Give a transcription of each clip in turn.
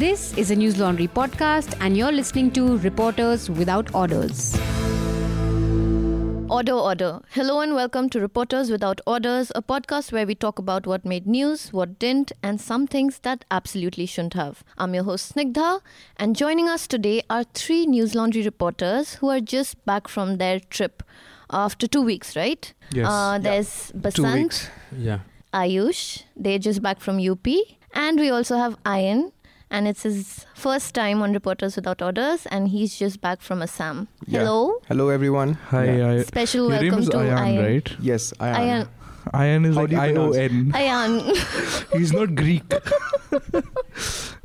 This is a News Laundry podcast, and you're listening to Reporters Without Orders. Order, order. Hello and welcome to Reporters Without Orders, a podcast where we talk about what made news, what didn't, and some things that absolutely shouldn't have. I'm your host Snigdha, and joining us today are three News Laundry reporters who are just back from their trip after two weeks, right? Yes. Uh, there's Two Basant, weeks. Yeah. Ayush, they're just back from UP, and we also have Ayan and it's his first time on Reporters Without Orders, and he's just back from Assam. Yeah. Hello. Hello, everyone. Hi. Yeah. I, Special your welcome name is to Ayan, Ayan. right? Yes, Ayan. Ayan. Ayan is How like I O N. Ayan. he's not Greek.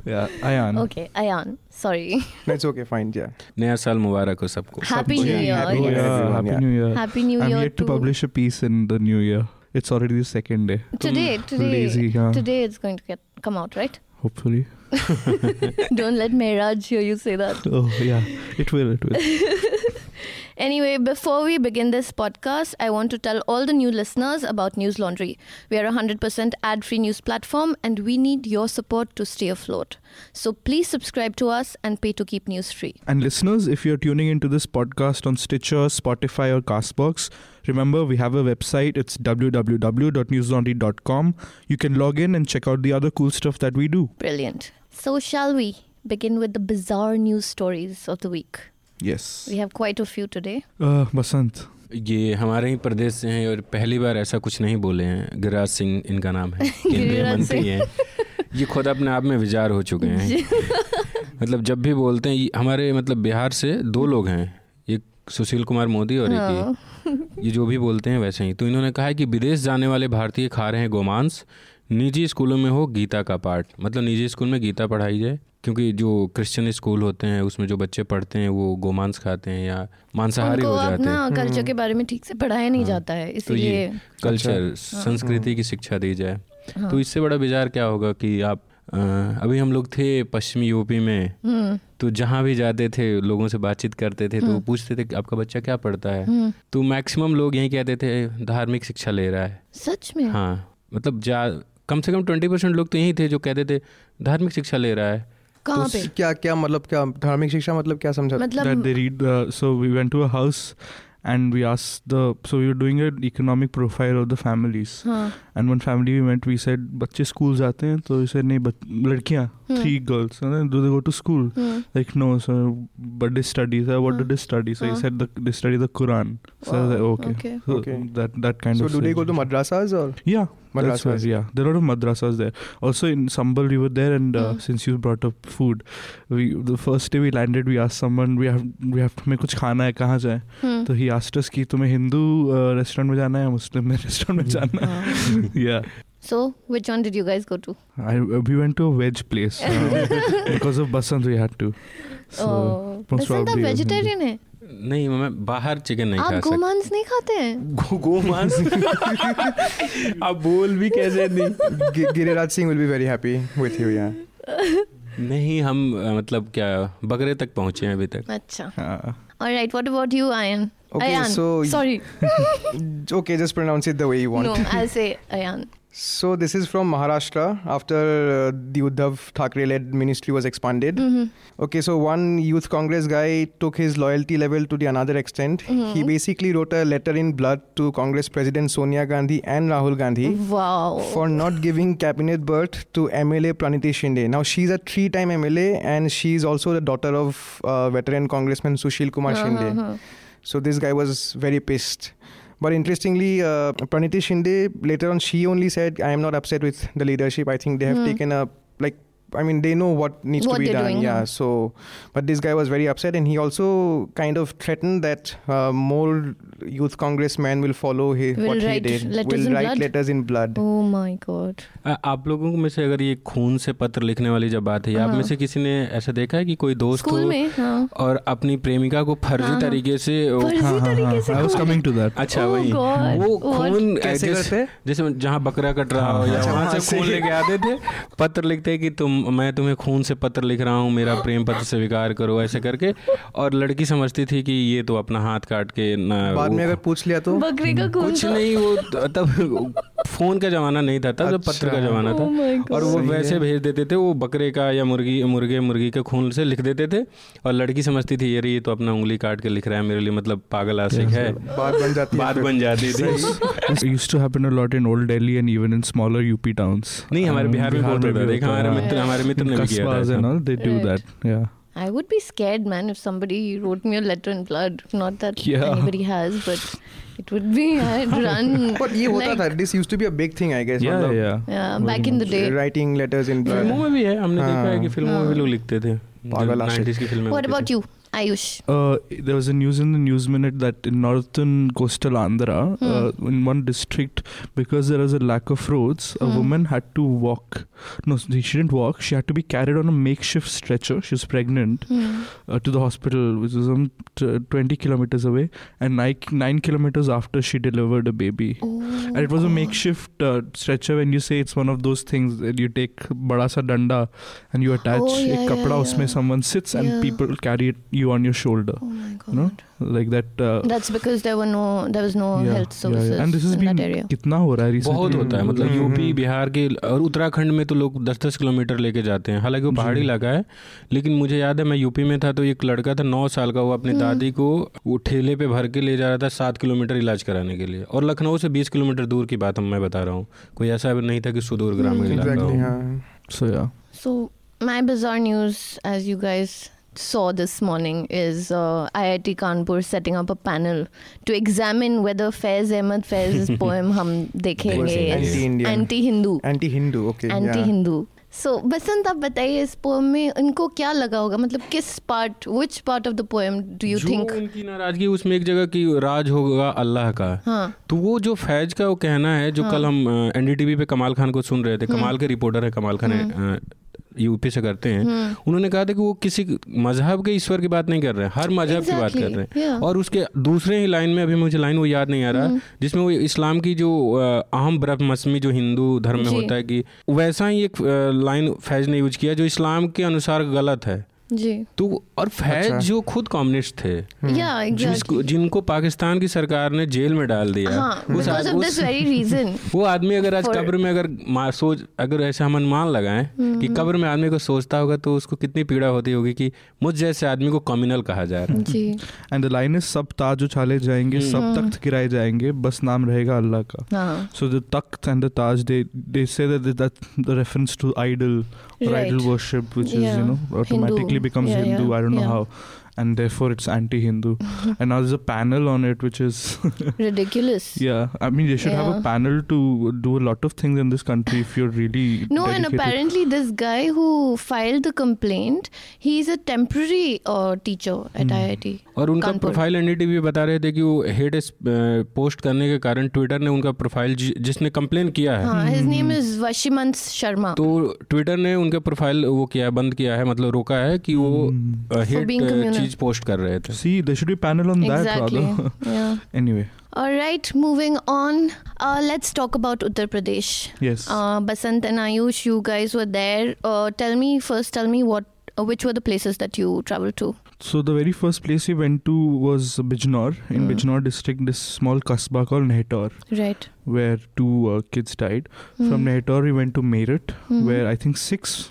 yeah, Ayan. Okay, Ayan. Sorry. That's okay, fine. Yeah. Naya Saal Mubarak ho sabko. Happy New Year. Happy New Year. Happy New Year. Happy New Year. I'm yet to publish a piece in the New Year. It's already the second day. Today, today, lazy, yeah. today it's going to get come out, right? Hopefully. Don't let Mehraj hear you say that. Oh yeah, it will. It will. Anyway, before we begin this podcast, I want to tell all the new listeners about News Laundry. We are a 100% ad free news platform and we need your support to stay afloat. So please subscribe to us and pay to keep news free. And listeners, if you're tuning into this podcast on Stitcher, Spotify, or Castbox, remember we have a website. It's www.newslaundry.com. You can log in and check out the other cool stuff that we do. Brilliant. So, shall we begin with the bizarre news stories of the week? Yes. We have quite a few today. Uh, Basant. ये हमारे ही प्रदेश से हैं और पहली बार ऐसा कुछ नहीं बोले हैं गिरिराज सिंह इनका नाम है केंद्रीय गिरिराज मंत्री सिंह। हैं ये खुद अपने आप में विचार हो चुके हैं मतलब जब भी बोलते हैं हमारे मतलब बिहार से दो लोग हैं एक सुशील कुमार मोदी और एक हाँ। ये ये जो भी बोलते हैं वैसे ही तो इन्होंने कहा है कि विदेश जाने वाले भारतीय खा रहे हैं गोमांस निजी स्कूलों में हो गीता का पाठ। मतलब निजी स्कूल में गीता पढ़ाई जाए क्योंकि जो क्रिश्चियन स्कूल होते हैं उसमें जो बच्चे पढ़ते हैं वो गोमांस खाते हैं या मांसाहारी हो जाते हैं। कल्चर के बारे में ठीक से पढ़ाया नहीं हाँ। जाता है इसलिए तो ये इसीलिए कल्चर संस्कृति की शिक्षा दी जाए। हाँ। तो इससे बड़ा विचार क्या होगा कि आप अ, अभी हम लोग थे पश्चिमी यूपी में हम्म, तो जहाँ भी जाते थे लोगों से बातचीत करते थे तो वो पूछते थे कि आपका बच्चा क्या पढ़ता है? हम्म। तो मैक्सिमम लोग यही कहते थे धार्मिक शिक्षा ले रहा है। सच में? हाँ। मतलब जा कम से कम ट्वेंटी परसेंट लोग तो यही थे जो कहते थे धार्मिक शिक्षा ले रहा है कहाँ पे क्या क्या मतलब क्या धार्मिक शिक्षा मतलब क्या समझा मतलब read. Uh, so we went to a house and we asked the. So we were doing an economic profile of the families. हाँ And one family we said, बच्चे स्कूल जाते हैं तो we said नहीं लड़कियाँ Hmm. three girls and then do they go to school hmm, like no so but they study so what Hmm. did they study so Huh. he said the, they study the Quran so was like, okay, okay. So Okay. that that kind So of so do they go to madrasas or yeah that's where, yeah there are a lot of madrasas there also in Sambal we were there and uh, Hmm. since you brought up food we the first day we landed we asked someone we have we have हमें कुछ खाना है कहाँ जाए हम्म, तो he asked us कि तुम्हें Hindu restaurant में जाना है मुस्लिम रेस्टोरेंट में जाना है हाँ। So, which one did you guys go to? I we went to a veg place. Uh, because of Basant. We had to. So, oh, Basant probably, vegetarian. Hai. नहीं मैं बाहर चिकन नहीं खा सकता। आप नहीं खाते हैं? गोमांस? आप बोल भी कैसे नहीं? Giriraj Singh will be very happy with you यहाँ नहीं हम मतलब क्या बकरे तक पहुँचे हैं अभी तक। अच्छा। All right what about you Ayan Ayan sorry okay just pronounce it the way you want no I will say Ayan So this is from Maharashtra after uh, the Uddhav Thackeray-led ministry was expanded. Mhm. Okay, so one youth Congress guy took his loyalty level to the another extent. He Mhm. basically wrote a letter in blood to Congress President Sonia Gandhi and Rahul Gandhi Wow. for not giving cabinet berth to MLA Praniti Shinde. Now she's a three-time MLA and she's also the daughter of uh, veteran Congressman Sushil Kumar Shinde. Uh-huh. So this guy was very pissed. But interestingly, uh, Praniti Shinde later on she only said, "I am not upset with the leadership. I think they have Hmm. taken a like." I mean, they know what needs What to be done. doing, yeah. huh? So, but this guy was very upset, and he also kind of threatened that uh, more youth congressmen will follow his, Will what write he did. letters will in write blood? letters in blood. Oh my god. Uh, आप लोगों में से अगर ये खून से पत्र लिखने वाली जब बात है आप हाँ। में से किसी ने ऐसा देखा है कि कोई दोस्त स्कूल हो में हाँ और अपनी प्रेमिका को फर्जी हाँ, हाँ। तरीके से हाँ, हाँ, हाँ, I was coming to that. अच्छा Oh वही वो खून कैसे जैसे- करते? जैसे जहाँ बकरा कट रहा हो हाँ, या अच्छा, वहाँ से। खून लेके आते थे पत्र लिखते हैं कि तुम मैं तुम्हें खून से पत्र लिख रहा हूँ मेरा प्रेम पत्र स्वीकार करो ऐसे करके। और लड़की समझती थी कि ये तो अपना हाथ काट के ना बाद में अगर पूछ लिया तो? बकरी का खून कुछ नहीं वो तब फ़ोन का जमाना नहीं था तब तो पत्र का अच्छा। जमाना था। Oh और वो वैसे भेज देते थे वो बकरे का या मुर्गी मुर्गे मुर्गी के खून से लिख देते थे। और लड़की समझती थी यार ये तो अपना उंगली काट के लिख रहा है मेरे लिए मतलब पागल आशिक है। बात बन जाती बात बन जाती थी। used to happen a lot in old Delhi and even in smaller UP towns. नहीं हमारे Um, बिहार में बहुत होता है देख हमारे मित्र. हमारे मित्र ने भी किया था and all, they do Right. that. Yeah. I would be scared, man, if somebody wrote me a letter in blood. Not that Yeah. anybody has, but it would be. I'd run. But ये होता like, था This used to be a big thing, I guess. Yeah, yeah. Yeah, back in the day. Writing letters in blood. फ़िल्मों में भी है हमने हाँ। देखा है कि फ़िल्मों में भी हाँ। लोग लिखते थे पागल आशिक। 90s की फ़िल्में What about you, Ayush. Uh, there was a news in the news minute that in northern coastal Andhra, uh, hmm. uh, in one district, because there was a lack of roads, hmm. a woman had to walk. No, she didn't walk. She had to be carried on a makeshift stretcher. She was pregnant hmm. uh, to the hospital, which was um, t- 20 kilometers away, and nine, nine kilometers after she delivered a baby. Oh. And it was a oh. makeshift uh, stretcher. When you say it's one of those things that you take bada sa danda and you attach oh, yeah, a kapda, yeah, yeah. someone sits and people carry it. You on your shoulder. Oh my God. You know, like that. Uh, That's because there were no, there was no yeah, health services yeah. yeah. And this has in been that area. कितना हो रहा है recently? बहुत होता है मतलब हम्म, UP हम्म। बिहार के और उत्तराखंड में तो लोग दस दस किलोमीटर लेके जाते हैं हालाँकि वो पहाड़ी इलाका है लेकिन मुझे याद है मैं यूपी में था तो एक लड़का था नौ साल का वो अपनी हम्म। दादी को वो ठेले पे भर के ले जा रहा था सात किलोमीटर इलाज कराने के लिए और लखनऊ से बीस किलोमीटर दूर की बात हम मैं बता रहा हूँ कोई ऐसा नहीं था कि सुदूर ग्रामीण इलाका हो हाँ So yeah. So my bizarre news, as you guys saw this morning, is uh, IIT Kanpur setting up a panel to examine whether Faiz Ahmad Faiz's poem "Hum Dekhenge" is Anti-Indian. anti-Hindu, Hindu okay anti-Hindu. Yeah. So Basant आप बताइए इस poem में इनको क्या लगा होगा मतलब किस part which part of the poem do you जो think उनकी नाराज़गी उसमें एक जगह की राज होगा अल्लाह का हाँ तो वो जो फैज का वो कहना है जो हाँ। कल हम एनडीटीवी पे कमाल खान को सुन रहे थे हम्म। कमाल के रिपोर्टर है कमाल खान हम्म। यूपी से करते हैं हम्म, उन्होंने कहा था कि वो किसी मज़हब के ईश्वर की बात नहीं कर रहे हैं हर मज़हब की बात कर रहे हैं yeah. और उसके दूसरे ही लाइन में अभी मुझे लाइन वो याद नहीं आ रहा हम्म। जिसमें वो इस्लाम की जो अहम ब्रह्मस्मी जो हिंदू धर्म में होता है कि वैसा ही एक लाइन फैज ने यूज़ किया जो इस्लाम के अनुसार गलत है जी। तो और फैज अच्छा। जो खुद कम्युनिस्ट थे या जिसको जिनको पाकिस्तान की सरकार ने जेल में डाल दिया। हाँ उस आद- उस- वेरी रीजन वो आदमी अगर आज For- कब्र में अगर सोच अगर ऐसे हम अनुमान लगाएँ हम्म, कि कब्र में आदमी को सोचता होगा तो उसको कितनी पीड़ा होती होगी कि मुझ जैसे आदमी को कम्युनल कहा जा रहा है। जी। And the line is सब ताज उछाले जाएँगे सब। तख्त गिराए जाएँगे बस नाम रहेगा अल्लाह का। हाँ। So the takht and the taj, they they say that that's the reference Right. idol worship, which is you know automatically Hindu. becomes Yeah, Hindu. I don't know how, and therefore it's anti-Hindu. and now there's a panel on it, which is ridiculous yeah. I mean, they should have Yeah. a panel to do a lot of things in this country if you're really No, and dedicated. apparently this guy who filed the complaint, he's a temporary uh, teacher at Hmm. IIT. और उनका Kanpur. Profile NDTV बता रहे थे कि वो head post करने के कारण ट्विटर ने उनका प्रोफाइल जि, जिसने कंप्लेन किया है हाँ, his name Hmm. is Vashimant Sharma. तो ट्विटर ने उनका प्रोफाइल वो किया बंद किया है मतलब रोका है कि वो Hmm. Head being communal. चीज पोस्ट कर रहे थे see they should be panel on that rather anyway All right, moving on. Uh, let's talk about Uttar Pradesh. Yes. Uh, Basant and Ayush, you guys were there. Uh, tell me first. Tell me what, uh, which were the places that you traveled to? So the very first place we went to was Bijnor in mm. Bijnor district. This small kasba called Nehtaur. Right. Where two uh, kids died. Mm. From hmm. Nehtaur, we went to Meerut, mm. where I think six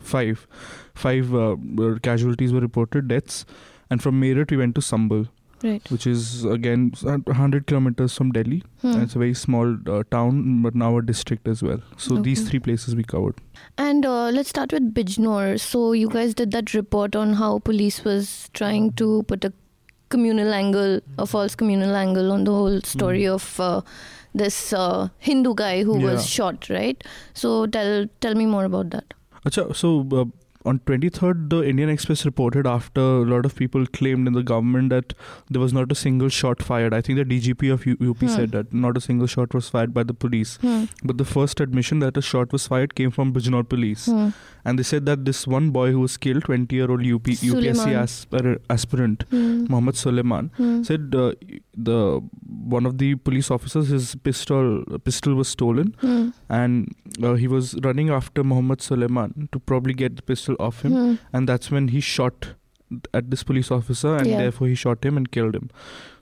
five, five uh, casualties were reported, deaths. And from Meerut we went to Sambhal, Right. which is again uh, 100 kilometers from Delhi. Hmm. And it's a very small uh, town, but now a district as well. So these three places we covered. And uh, let's start with Bijnor. So you guys did that report on how police was trying to put a communal angle, a false communal angle on the whole story Mm. of uh, this uh, Hindu guy who Yeah. was shot, right? So tell tell me more about that. Acha, so uh, on 23rd, the Indian Express reported after a lot of people claimed in the government that there was not a single shot fired. I think the DGP of U- UP Hmm. said that not a single shot was fired by the police. Hmm. But the first admission that a shot was fired came from Bijnor police. Hmm. And they said that this one boy who was killed, 20 year old UP, UPSC aspir- aspirant, Hmm. Mohammed Suleiman, Hmm. said uh, the one of the police officers, his pistol pistol was stolen, Hmm. and uh, he was running after Mohammed Suleiman to probably get the pistol off him, Hmm. and that's when he shot at this police officer, and Yeah. therefore he shot him and killed him.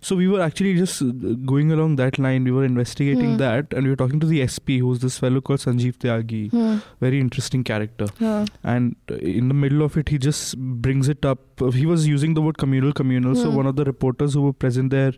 So we were actually just uh, going along that line. We were investigating Hmm. that, and we were talking to the SP, who's this fellow called Sanjeev Tyagi. Hmm. Very interesting character. Huh. And in the middle of it, he just brings it up. Uh, He was using the word communal, communal. So Hmm. one of the reporters who were present there,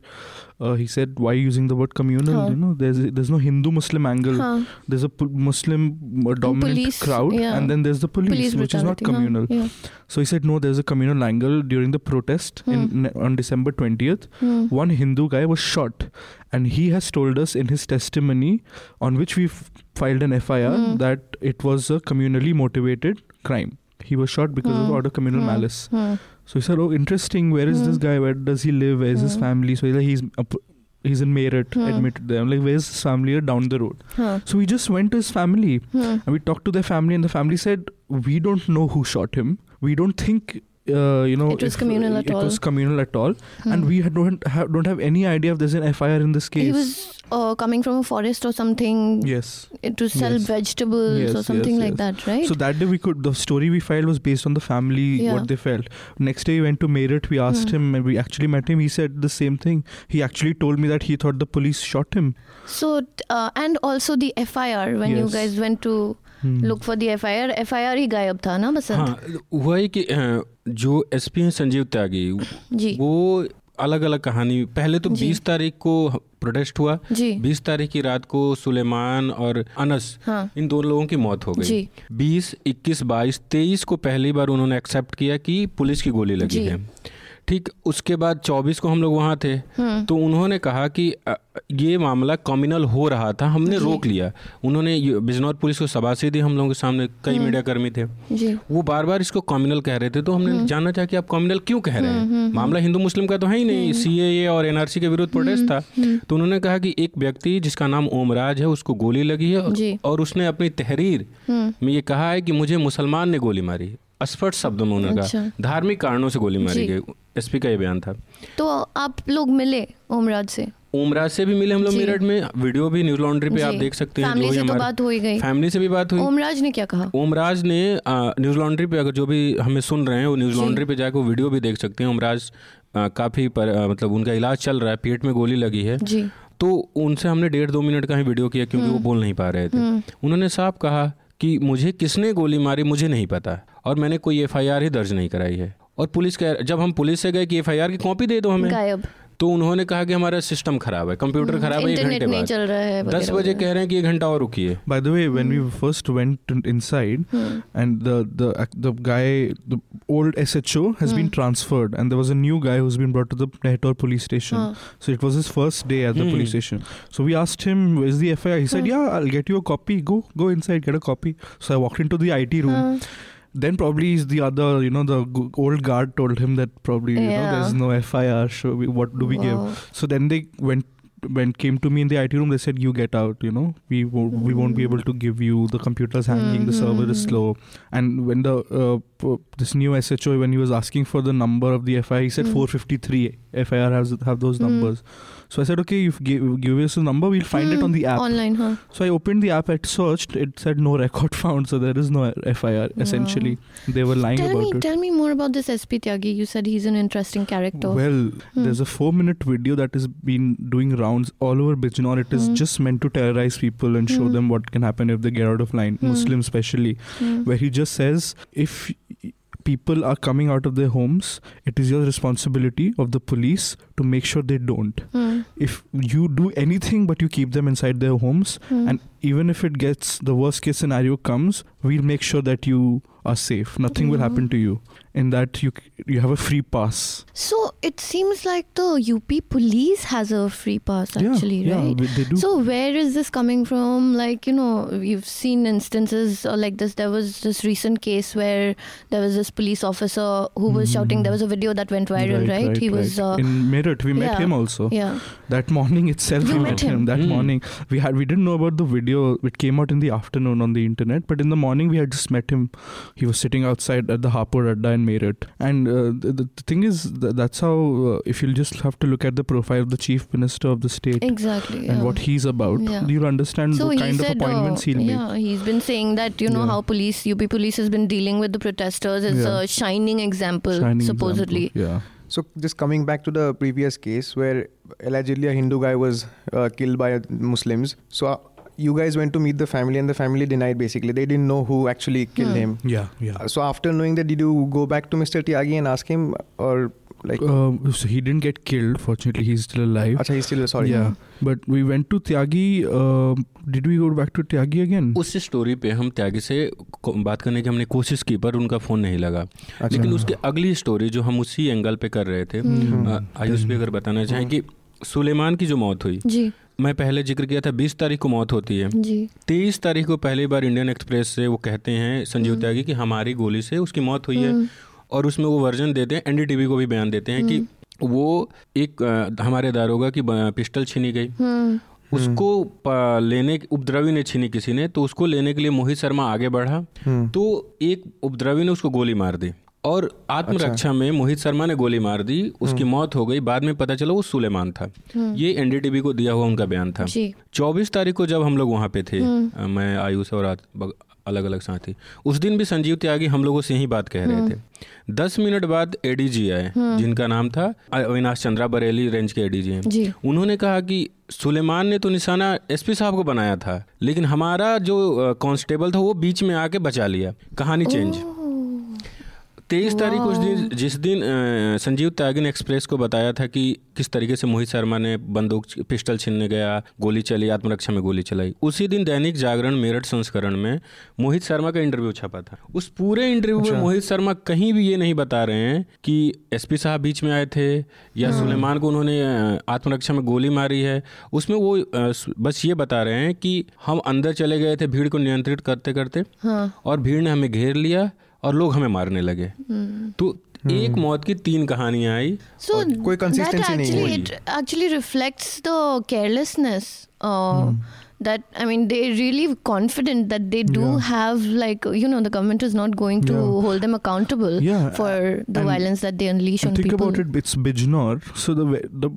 uh, he said, "Why using the word communal? Huh. You know, there's there's no Hindu-Muslim angle. Huh. There's a Muslim uh, dominant police, crowd, yeah. and then there's the police, Police which is not brutality, huh? communal. Yeah. So he said, no, there's a communal angle during the protest in, on December 20th. Hmm. One Hindu guy was shot, and he has told us in his testimony, on which we filed an FIR, Hmm. that it was a communally motivated crime. He was shot because of Hmm. order communal Hmm. malice. Hmm. So he said, "Oh, interesting. Where is this Hmm. guy? Where does he live? Where is his Hmm. family?" So he's like, he's up, he's in Meerut, Hmm. admitted there. I'm like, "Where's his family?" "Are Down the road. Huh. So we just went to his family Hmm. and we talked to their family, and the family said, "We don't know who shot him. We don't think." Uh, you know, It was if, communal at it all." was communal at all, and Hmm. we had, don't have don't have any idea if there's an FIR in this case. He was uh, coming from a forest or something yes. to sell Yes. vegetables Yes, or something yes, like that, right? So that day we could the story we filed was based on the family Yeah. what they felt. Next day we went to Meerut. We asked Hmm. him, and we actually met him. He said the same thing. He actually told me that he thought the police shot him. So, uh, and also the FIR when you guys went to Look for the FIR, FIR ही गायब था ना बसंत? हाँ हुआ है कि जो SP हैं संजीव त्यागी जी। वो अलग अलग कहानी पहले तो जी। 20 तारीख को प्रोटेस्ट हुआ जी। 20 तारीख की रात को सुलेमान और अनस हाँ। इन दोनों लोगों की मौत हो गई। जी। 20 21 22 23 को पहली बार उन्होंने एक्सेप्ट किया कि पुलिस की गोली लगी है। ठीक उसके बाद 24 को हम लोग वहाँ थे हम्म। तो उन्होंने कहा कि ये मामला कॉम्युनल हो रहा था हमने रोक लिया। उन्होंने बिजनौर पुलिस को शबाशी दी हम लोगों के सामने कई हम्म। मीडिया कर्मी थे। जी। वो बार बार इसको कॉम्युनल कह रहे थे तो हमने जानना चाहा कि आप कॉम्युनल क्यों कह रहे हम्म, हैं? हम्म, मामला हिंदू मुस्लिम का तो है ही नहीं सी और एनआरसी के विरुद्ध प्रोटेस्ट था। हम्म, तो उन्होंने कहा कि एक व्यक्ति जिसका नाम ओमराज है उसको गोली लगी है और- उसने अपनी तहरीर हम्म। में ये कहा है कि मुझे मुसलमान ने गोली मारी। स्पष्ट शब्दों में उन्होंने अच्छा। कहा धार्मिक कारणों से गोली मारी। गई। एसपी का ये बयान था। तो आप लोग मिले ओमराज से? ओमराज से भी मिले हम लोग मेरठ में। वीडियो भी न्यूज़ लॉन्ड्री पे आप देख सकते हैं फैमिली से तो बात हो गई। फैमिली से भी बात हुई। ओमराज ने क्या कहा? ओमराज ने न्यूज़ लॉन्ड्री पे अगर जो भी हमें सुन रहे हैं वो न्यूज़ लॉन्ड्री पे जाकर वो वीडियो भी देख सकते हैं। ओमराज काफ़ी पर, मतलब उनका इलाज चल रहा है। पेट में गोली लगी है। जी। तो उनसे हमने डेढ़ दो मिनट का ही वीडियो किया क्योंकि वो बोल नहीं पा रहे थे। हम्म। उन्होंने साफ़ कहा कि मुझे किसने गोली मारी मुझे नहीं पता। और मैंने कोई एफआईआर ही दर्ज नहीं कराई है। और पुलिस कह, जब हम पुलिस से गए कि एफआईआर की कॉपी दे दो हमें। गायब। तो उन्होंने कहा कि हमारा सिस्टम खराब है कंप्यूटर हम्म, खराब है एक घंटे बाद। चल रहा है दस बजे कह रहे हैं कि एक घंटा और रुकिए। By the way when we first went inside and the the the guy the old SHO has been transferred and there was a new guy who has been brought to the नेटोर police station so it was his first day at the police station so we asked him is the FIR he. Said yeah I will get you a copy go go inside get a copy so I walked into the IT room walked into the IT room. हाँ, Then probably is the other, you know, the old guard told him that probably you know there's no FIR. So we, what do we give? So then they went when came to me in the IT room. They said, "You get out. You know, we won't, we won't be Mm. able to give you. The computer's hanging. The server is Mhm. slow." And when the uh, p- this new SHO when he was asking for the number of the FIR, he said Mm. 453 FIR has have those Mm. numbers. So I said, "Okay, you give, give us a number. We'll find it Hmm, on the app." Online, huh? So I opened the app. I searched. It said no record found. So there is no FIR. Essentially, they were lying Tell about me, it. tell me more about this SP Tyagi. You said he's an interesting character. Well, Hmm. there's a four minute video that has been doing rounds all over Bijnor. It is Hmm. just meant to terrorize people and show Hmm. them what can happen if they get out of line, Hmm. Muslims especially, Hmm. where he just says if people are coming out of their homes, it is your responsibility of the police to make sure they don't. Hmm. If you do anything but you keep them inside their homes, Hmm. and even if it gets the worst case scenario comes, we'll make sure that you are safe. Nothing will Mhm. happen to you. In that you you have a free pass. So it seems like the UP police has a free pass actually, yeah, right? Yeah, they do. So where is this coming from? Like you know, you've seen instances uh, like this. There was this recent case where there was this police officer who was shouting. There was a video that went viral, right? he was. Uh, in Meerut. We met yeah. him also. yeah. That morning itself, You we met met him. him? That Mm. morning, we had we didn't know about the video. It came out in the afternoon on the internet, but in the morning we had just met him. He was sitting outside at the Hapur Adda in Meerut. And uh, the, the thing is, th- that's how. Uh, if you'll just have to look at the profile of the chief minister of the state Exactly. and yeah. what he's about, Yeah. you'll understand So what he kind said, of appointments uh, he'll make. yeah, he's been saying that you know Yeah. how police, UP police has been dealing with the protesters is Yeah. a shining example, Shining supposedly. example. Yeah. So just coming back to the previous case where allegedly a Hindu guy was uh, killed by Muslims. So uh, you guys went to meet the family and the family denied basically. They didn't know who actually killed Hmm. him. Yeah. Yeah. Uh, So after knowing that, did you go back to Mr. Tyagi and ask him or like? Um, so he didn't get killed. Fortunately, he's still alive. Acha, he's still sorry. Yeah, but we went to Tyagi. Um did we go back to Tyagi again? उस story पे हम त्यागी से बात करने की हमने कोशिश की पर उनका फ़ोन नहीं लगा अच्छा। लेकिन उसके अगली स्टोरी जो हम उसी एंगल पे कर रहे थे हम्म। अ, आयुष भी अगर बताना चाहें कि सुलेमान की जो मौत हुई जी मैं पहले ज़िक्र किया था 20 तारीख को मौत होती है। 23 तारीख को पहली बार इंडियन एक्सप्रेस से वो कहते हैं संजीव हम्म। त्यागी कि हमारी गोली से उसकी मौत हुई है। हम्म, और उसमें वो वर्जन देते हैं एनडीटीवी को भी बयान देते हैं कि वो एक अ, हमारे दारोगा की पिस्टल छीनी गई। हम्म, उसको लेने उपद्रवी ने छीनी किसी ने तो उसको लेने के लिए मोहित शर्मा आगे बढ़ा। हम्म। तो एक उपद्रवी ने उसको गोली मार दी। और आत्मरक्षा अच्छा। में मोहित शर्मा ने गोली मार दी उसकी मौत हो गई बाद में पता चला वो सुलेमान था। ये एनडीटीवी को दिया हुआ उनका बयान था। चौबीस तारीख को जब हम लोग वहाँ पे थे मैं आयुष और अलग अलग साथी उस दिन भी संजीव त्यागी हम लोगों से ही बात कह रहे थे। दस मिनट बाद एडीजी आए जिनका नाम था अविनाश चंद्रा बरेली रेंज के एडीजी हैं। जी। उन्होंने कहा कि सुलेमान ने तो निशाना एसपी साहब को बनाया था लेकिन हमारा जो कांस्टेबल था वो बीच में आके बचा लिया कहानी चेंज। तेईस तारीख उस दिन जिस दिन संजीव त्यागी ने एक्सप्रेस को बताया था कि किस तरीके से मोहित शर्मा ने बंदूक पिस्टल छीनने गया गोली चली आत्मरक्षा में गोली चलाई। उसी दिन दैनिक जागरण मेरठ संस्करण में मोहित शर्मा का इंटरव्यू छपा था। उस पूरे इंटरव्यू में मोहित शर्मा कहीं भी ये नहीं बता रहे हैं कि एसपी साहब बीच में आए थे या सुलेमान को उन्होंने आत्मरक्षा में गोली मारी है। उसमें वो बस ये बता रहे हैं कि हम अंदर चले गए थे भीड़ को नियंत्रित करते करते हाँ। और भीड़ ने हमें घेर लिया और लोग हमें मारने लगे। तो एक हम्म। मौत की तीन कहानियाँ आई so, कोई कंसिस्टेंसी नहीं actually reflects the carelessness reflects the carelessness. That I mean, they're really confident that they do Yeah. have like you know the government is not going to Yeah. hold them accountable Yeah, for the and- violence that they unleash on And think people. about it. It's Bijnor. So the the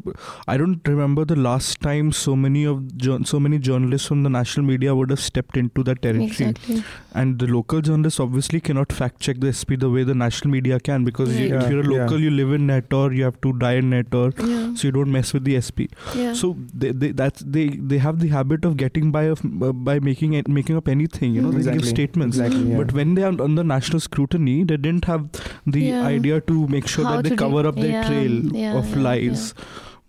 I don't remember the last time so many of so many journalists from the national media would have stepped into that territory. Exactly. And the local journalists obviously cannot fact check the SP the way the national media can because you, Right. if you're a Yeah, local, you live in Nehtaur, you have to die in Nehtaur, Yeah. so you don't mess with the SP. yeah. So they, they that's they they have the habit of getting by of uh, by making it making up anything. You know, they give statements. Exactly. Yeah. But when they are under national scrutiny, they didn't have the Yeah. idea to make sure How that they to de- cover up their yeah, trail yeah, of yeah, lies.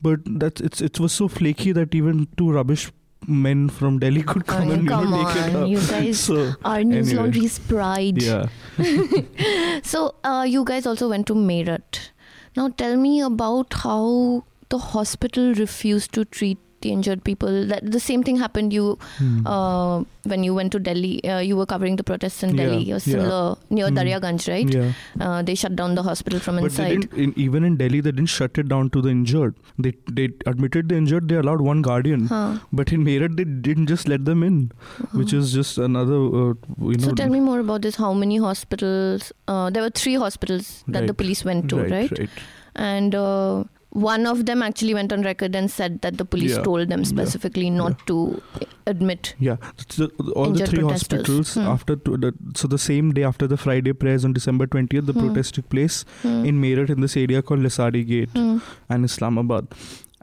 But that's it's it was so flaky that even two rubbish men from Delhi could come mean, and you come know, take it on, up. you guys so are News anyway. Laundry's pride. yeah, So uh, you guys also went to Meerut. Now tell me about how the hospital refused to treat the injured people. That the same thing happened you Hmm. uh, when you went to Delhi. Uh, you were covering the protests in Yeah, Delhi. Or yeah. similar near Hmm. Daryaganj, right? yeah. Uh, they shut down the hospital from But inside. In, even in Delhi, they didn't shut it down to the injured. They they admitted the injured. They allowed one guardian. Huh. But in Meerut, they didn't just let them in, which is just another. Uh, you know. So tell me more about this. How many hospitals? Uh, there were three hospitals that the police went to, right, right? right. And uh, one of them actually went on record and said that the police Yeah. told them Yeah. specifically not to admit. Yeah, so all the three hospitals Hmm. after the, so the same day after the Friday prayers on December twentieth, the Hmm. protest took place Hmm. in Meerut in this area called Lisadi Gate Hmm. and Islamabad.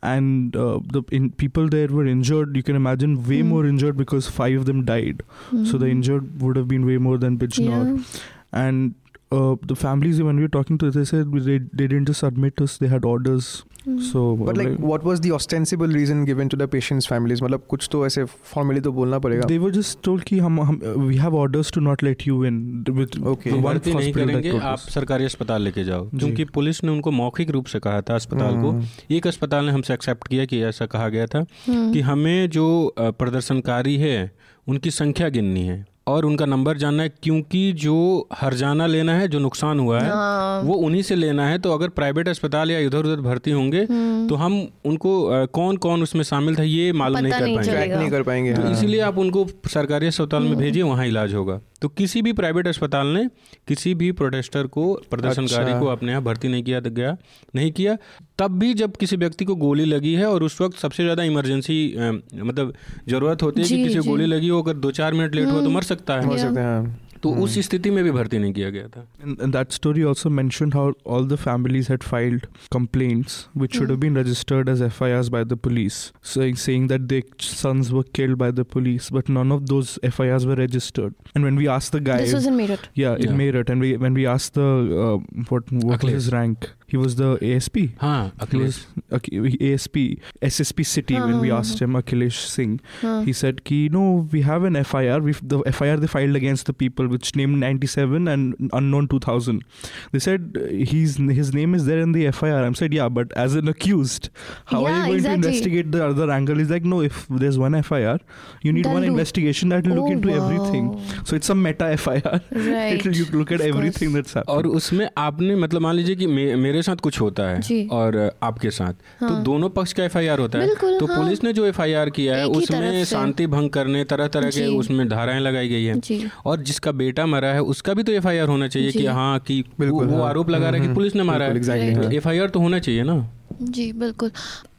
And uh, the in, people there were injured. You can imagine way Hmm. more injured because five of them died. So the injured would have been way more than Bijnor. Yeah. And uh, the families when we were talking to, they said they, they didn't just admit us; they had orders. mm. So, But like, what was the ostensible reason given to the patients' families? मतलब कुछ तो ऐसे formally तो बोलना पड़ेगा. they were just told कि हम, हम uh, we have orders to not let you in. With Okay. the one भर्ती नहीं करेंगे आप. सरकारी अस्पताल लेके जाओ जी। क्योंकि पुलिस ने उनको मौखिक रूप से कहा था अस्पताल को हम्म. एक अस्पताल ने हमसे एक्सेप्ट किया कि ऐसा कहा गया था हम्म। कि हमें जो प्रदर्शनकारी है उनकी संख्या गिननी है और उनका नंबर जानना है क्योंकि जो हरजाना लेना है जो नुकसान हुआ है हाँ। वो उन्हीं से लेना है तो अगर प्राइवेट अस्पताल या इधर उधर भर्ती होंगे हम्म। तो हम उनको कौन कौन उसमें शामिल था ये मालूम नहीं कर पाएँगे नहीं कर पाएँगे. तो. इसीलिए आप उनको सरकारी अस्पताल में भेजिए वहाँ इलाज होगा तो किसी भी प्राइवेट अस्पताल ने किसी भी प्रोटेस्टर को प्रदर्शनकारी अच्छा। को अपने यहाँ भर्ती नहीं किया गया नहीं किया तब भी जब किसी व्यक्ति को गोली लगी है और उस वक्त सबसे ज़्यादा इमरजेंसी मतलब ज़रूरत होती है कि किसी को गोली लगी हो अगर दो चार मिनट लेट हुआ तो मर सकता सकते. हाँ. तो उस स्थिति में भी भर्ती नहीं किया गया था। That story also mention how all the families had filed complaints which should been registered as F I R by the police saying that the sons were killed by the police but none of those F I R were registered and when we ask the guy this was in Meerut या in Meerut and we when we ask the what what is rank Akhilesh. he was the ASP. हाँ He was Ak- ASP, SSP City. When we हाँ, asked him, Akhilesh Singh, हाँ. he said, "Ki no, we have an FIR. We the FIR they filed against the people, which named 97 and unknown 2000. They said uh, he's his name is there in the FIR. I said, yeah, but as an accused, how yeah, are you going exactly. to investigate the other angle? He's like, no, if there's one FIR, you need That'll one investigation that will oh, look Oh, into everything. So it's a meta FIR. Right. It'll look at Of everything course. that's happening. और उसमें आपने मतलब मान लीजिए कि मे, मेरे साथ कुछ होता है और आपके साथ हाँ। तो हाँ। दोनों पक्ष का एफआईआर होता है। तो हाँ। पुलिस ने जो एफआईआर किया है ही उसमें शांति भंग करने तरह तरह के उसमें धाराएँ लगाई गई है। और जिसका बेटा मरा है उसका भी तो एफआईआर होना चाहिए की हाँ कि बिल्कुल, वो, हाँ। आरोप लगा रहा है कि हम्म, पुलिस ने मारा है। एफ़ तो एफआईआर तो होना चाहिए ना। जी बिल्कुल।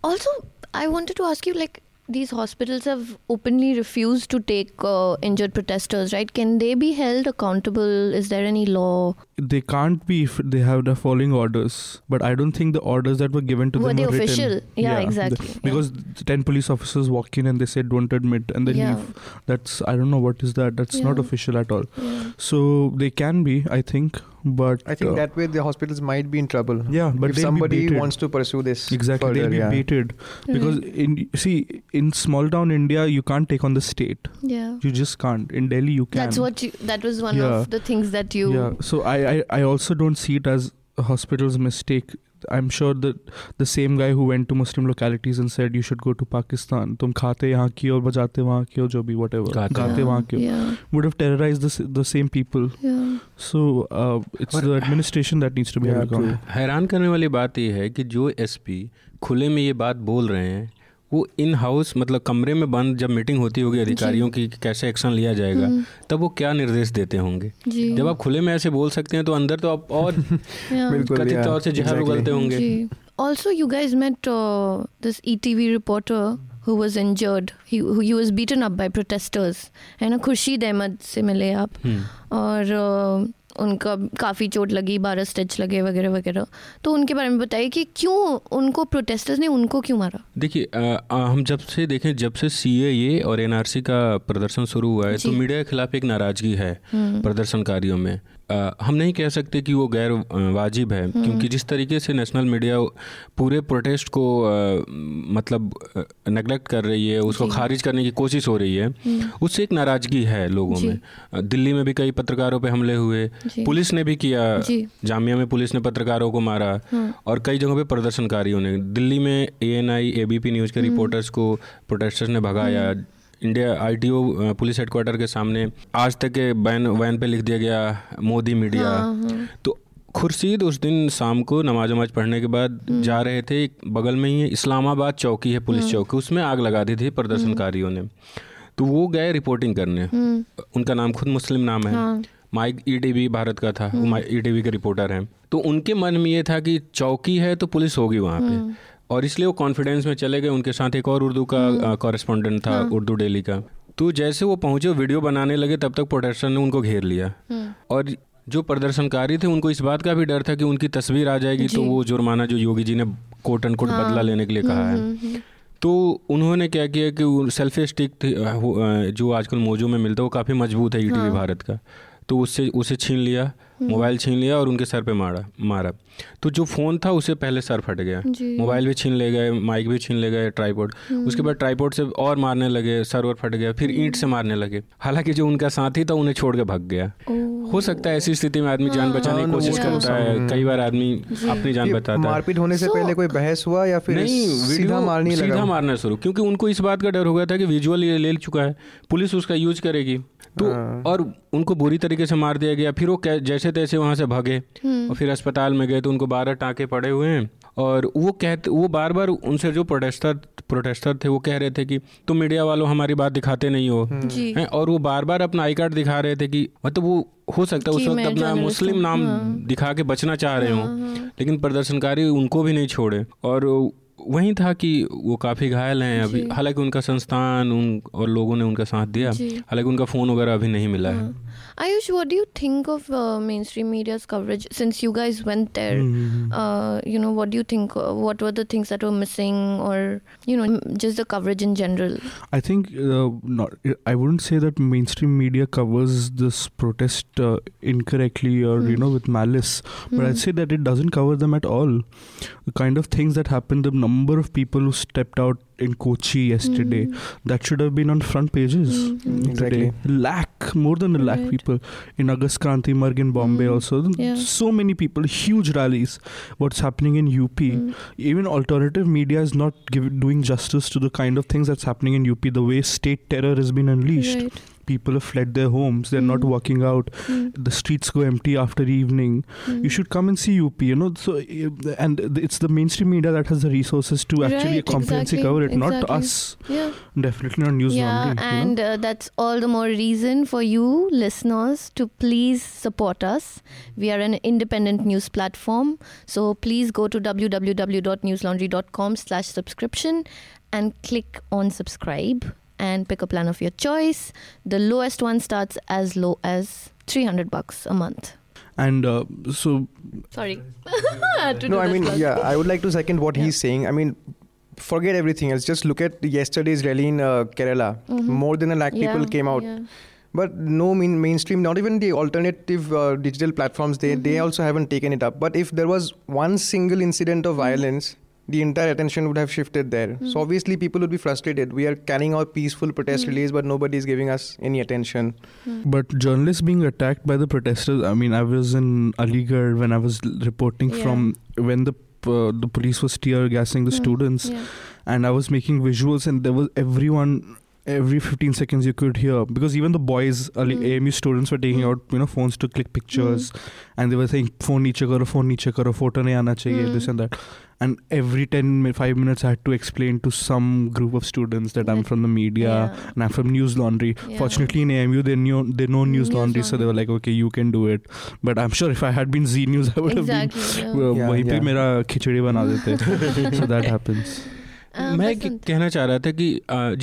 Also I wanted to ask you like these hospitals have openly refused to take uh, injured protesters right can they be held accountable is there any law they can't be if they have the following orders. But I don't think the orders that were given to Were them they were written. official? Yeah, the- exactly, yeah. because the ten police officers walk in and they say don't admit and they Yeah. leave. That's I don't know what is that. That's not official at all. yeah. So they can be, I think, but I think uh, that way the hospitals might be in trouble. Yeah, but if they'll be somebody wants to pursue this exactly further, they'll be yeah. baited because in see in small town India you can't take on the state. yeah You just can't. In Delhi you can. that's what you that was one Yeah. of the things that you Yeah. So I, I I also don't see it as a hospital's mistake. I am sure the the same guy who went to Muslim localities and said you should go to Pakistan तुम खाते यहाँ की और बजाते वहाँ की और जो भी वट एवर गाते वहाँ की would have terrorise the same people so it's the administration that needs to be हैरान करने वाली बात यह है कि जो एसपी खुले में ये बात बोल रहे हैं वो इन हाउस मतलब कमरे में बंद जब मीटिंग होती होगी अधिकारियों की कैसे एक्शन लिया जाएगा हम्म, तब वो क्या निर्देश देते होंगे? जब आप खुले में ऐसे बोल सकते हैं तो अंदर तो आप और बिल्कुल, कथित तौर से जहर उगलते होंगे. Also, you guys met uh, this ETV reporter who was injured. He, who, he was beaten up by protesters. है ना? खुर्शीद अहमद से मिले आप। हम्म। और uh, उनका काफ़ी चोट लगी बारह स्टिच लगे वगैरह वगैरह। तो उनके बारे में बताइए कि क्यों उनको प्रोटेस्टर्स ने उनको क्यों मारा? देखिए हम जब से देखें जब से सी और एनआरसी का प्रदर्शन शुरू हुआ है तो मीडिया के खिलाफ एक नाराज़गी है हम्म, प्रदर्शनकारियों में। हम नहीं कह सकते कि वो गैर वाजिब है क्योंकि जिस तरीके से नेशनल मीडिया पूरे प्रोटेस्ट को मतलब नेगलेक्ट कर रही है उसको खारिज करने की कोशिश हो रही है हम्म, उससे एक नाराज़गी है लोगों में। दिल्ली में भी कई पत्रकारों पे हमले हुए पुलिस ने भी किया जामिया में पुलिस ने पत्रकारों को मारा हाँ, और कई जगहों पर प्रदर्शनकारियों ने दिल्ली में A N I A B P news के हम्म। रिपोर्टर्स को प्रोटेस्टर्स ने भगाया इंडिया आईटीओ पुलिस हेडक्वार्टर के सामने आज तक के बैन वैन पे लिख दिया गया मोदी मीडिया। हाँ, हाँ, तो खुर्शीद उस दिन शाम को नमाज़ वमाज पढ़ने के बाद हम्म। जा रहे थे एक बगल में ही इस्लामाबाद चौकी है पुलिस चौकी उसमें आग लगा दी थी प्रदर्शनकारियों ने। तो वो गए रिपोर्टिंग करने। हम्म, उनका नाम खुद मुस्लिम नाम है। हाँ, माइक ईटीवी भारत का था वो ई के रिपोर्टर हैं। तो उनके मन में ये था कि चौकी है तो पुलिस होगी वहाँ पे। और इसलिए वो कॉन्फिडेंस में चले गए। उनके साथ एक और उर्दू का कॉरेस्पॉन्डेंट था उर्दू डेली का। तो जैसे वो पहुँचे वीडियो बनाने लगे तब तक प्रोटेस्टर ने उनको घेर लिया। हम्म, और जो प्रदर्शनकारी थे उनको इस बात का भी डर था कि उनकी तस्वीर आ जाएगी तो वो जुर्माना जो योगी जी ने कोट एंड कोट हाँ। बदला लेने के लिए कहा है। हम्म, हम्म, तो उन्होंने क्या किया कि सेल्फी स्टिक जो आजकल मोजो में मिलता है वो काफ़ी मज़बूत है ईटीवी हाँ। भारत का। तो उससे उसे छीन लिया। मोबाइल छीन लिया और उनके सर पे मारा मारा। तो जो फ़ोन था उसे पहले सर फट गया। मोबाइल भी छीन ले गए माइक भी छीन ले गए ट्राईपोर्ड उसके बाद ट्राईपोर्ड से और मारने लगे सर और फट गया फिर ईंट से मारने लगे। हालाँकि जो उनका साथी था उन्हें छोड़ के भग गया। हो सकता है ऐसी स्थिति में आदमी जान हाँ, बचाने की हाँ, कोशिश। करता है। कई बार आदमी अपनी जान बचाता है। मारपीट होने से पहले कोई बहस हुआ या फिर नहीं सीधा मारने मारने सीधा मारना शुरू। क्योंकि उनको इस बात का डर हो गया था कि विजुअल ये ले चुका है। पुलिस उसका यूज़ करेगी। तो हाँ। और उनको बुरी तरीके से मार दिया गया। फिर वो जैसे तैसे वहाँ से भागे। हम्म। और फिर अस्पताल में गए तो उनको बारह टाँके पड़े हुए हैं। और वो कहते वो बार बार उनसे जो प्रोटेस्टर प्रोटेस्टर थे वो कह रहे थे कि तुम मीडिया वालों हमारी बात दिखाते नहीं हो। हैं और वो बार बार अपना आई कार्ड दिखा रहे थे कि मतलब वो हो सकता है उस वक्त मैं अपना मुस्लिम नाम हाँ। दिखा के बचना चाह रहे हाँ, हों हाँ। लेकिन प्रदर्शनकारी उनको भी नहीं छोड़े। और वहीं था कि वो काफ़ी घायल हैं अभी। हालाँकि उनका संस्थान उन और लोगों ने उनका साथ दिया। हालाँकि उनका फ़ोन वगैरह अभी नहीं मिला है। Ayush, what do you think of uh, mainstream media's coverage since you guys went there? Mhm. Uh, you know, what do you think? Uh, what were the things that were missing, or you know, just the coverage in general? I think uh, not. I wouldn't say that mainstream media covers this protest uh, incorrectly or you Hmm. know with malice, but Hmm. I'd say that it doesn't cover them at all. The kind of things that happened, the number of people who stepped out in Kochi yesterday, Mm. that should have been on front pages. Mhm. Exactly. Today. Lakh, more than a lakh Right. people in August Kranti Marg in Bombay Mm. also. Yeah. So many people, huge rallies. What's happening in UP? Mm. even alternative media is not give, doing justice to the kind of things that's happening in UP. The way state terror has been unleashed. Right. People have fled their homes. They're not Mm. walking out. Mm. The streets go empty after evening. Mm. You should come and see UP. You know, so and it's the mainstream media that has the resources to actually Right, comprehensively exactly, cover it, not us. Yeah. Definitely not news yeah, laundry. you know? and uh, that's all the more reason for you listeners to please support us. We are an independent news platform, so please go to www.newslaundry.com slash subscription and click on subscribe and pick a plan of your choice. The lowest one starts as low as 300 bucks a month. And uh, so Sorry. I had to no i mean plug. yeah i would like to second what Yeah. he's saying i mean forget everything else just look at yesterday's rally in uh, kerala Mhm. more than a lakh Yeah, people came out yeah. but no mean mainstream not even the alternative uh, digital platforms they they Mhm. also haven't taken it up but if there was one single incident of violence the entire attention would have shifted there Mhm. so obviously people would be frustrated we are carrying out peaceful protest Mhm. release but nobody is giving us any attention Hmm. But journalists being attacked by the protesters. I mean, I was in Aligarh when I was reporting Yeah. from when the uh, the police was tear gassing the Hmm. students, Yeah. and I was making visuals, and there was everyone. Every 15 seconds you could hear because even the boys, Ali- Mm. AMU students, were taking Mm. out you know phones to click pictures, and they were saying phone niche karo, phone niche karo, photo nahi aana chahiye, Mm. this and that. And every 10 mi- 5 minutes, I had to explain to some group of students that I'm from the media Yeah. and I'm from News Laundry. Yeah. Fortunately, in AMU, they knew they know News, News Laundry, laundry, so they were like, okay, you can do it. But I'm sure if I had been Z News, I would Exactly. have yeah. been uh, Yeah, वहीं पे yeah. मेरा खिचड़ी बना देते so that happens Uh, मैं कहना चाह रहा था कि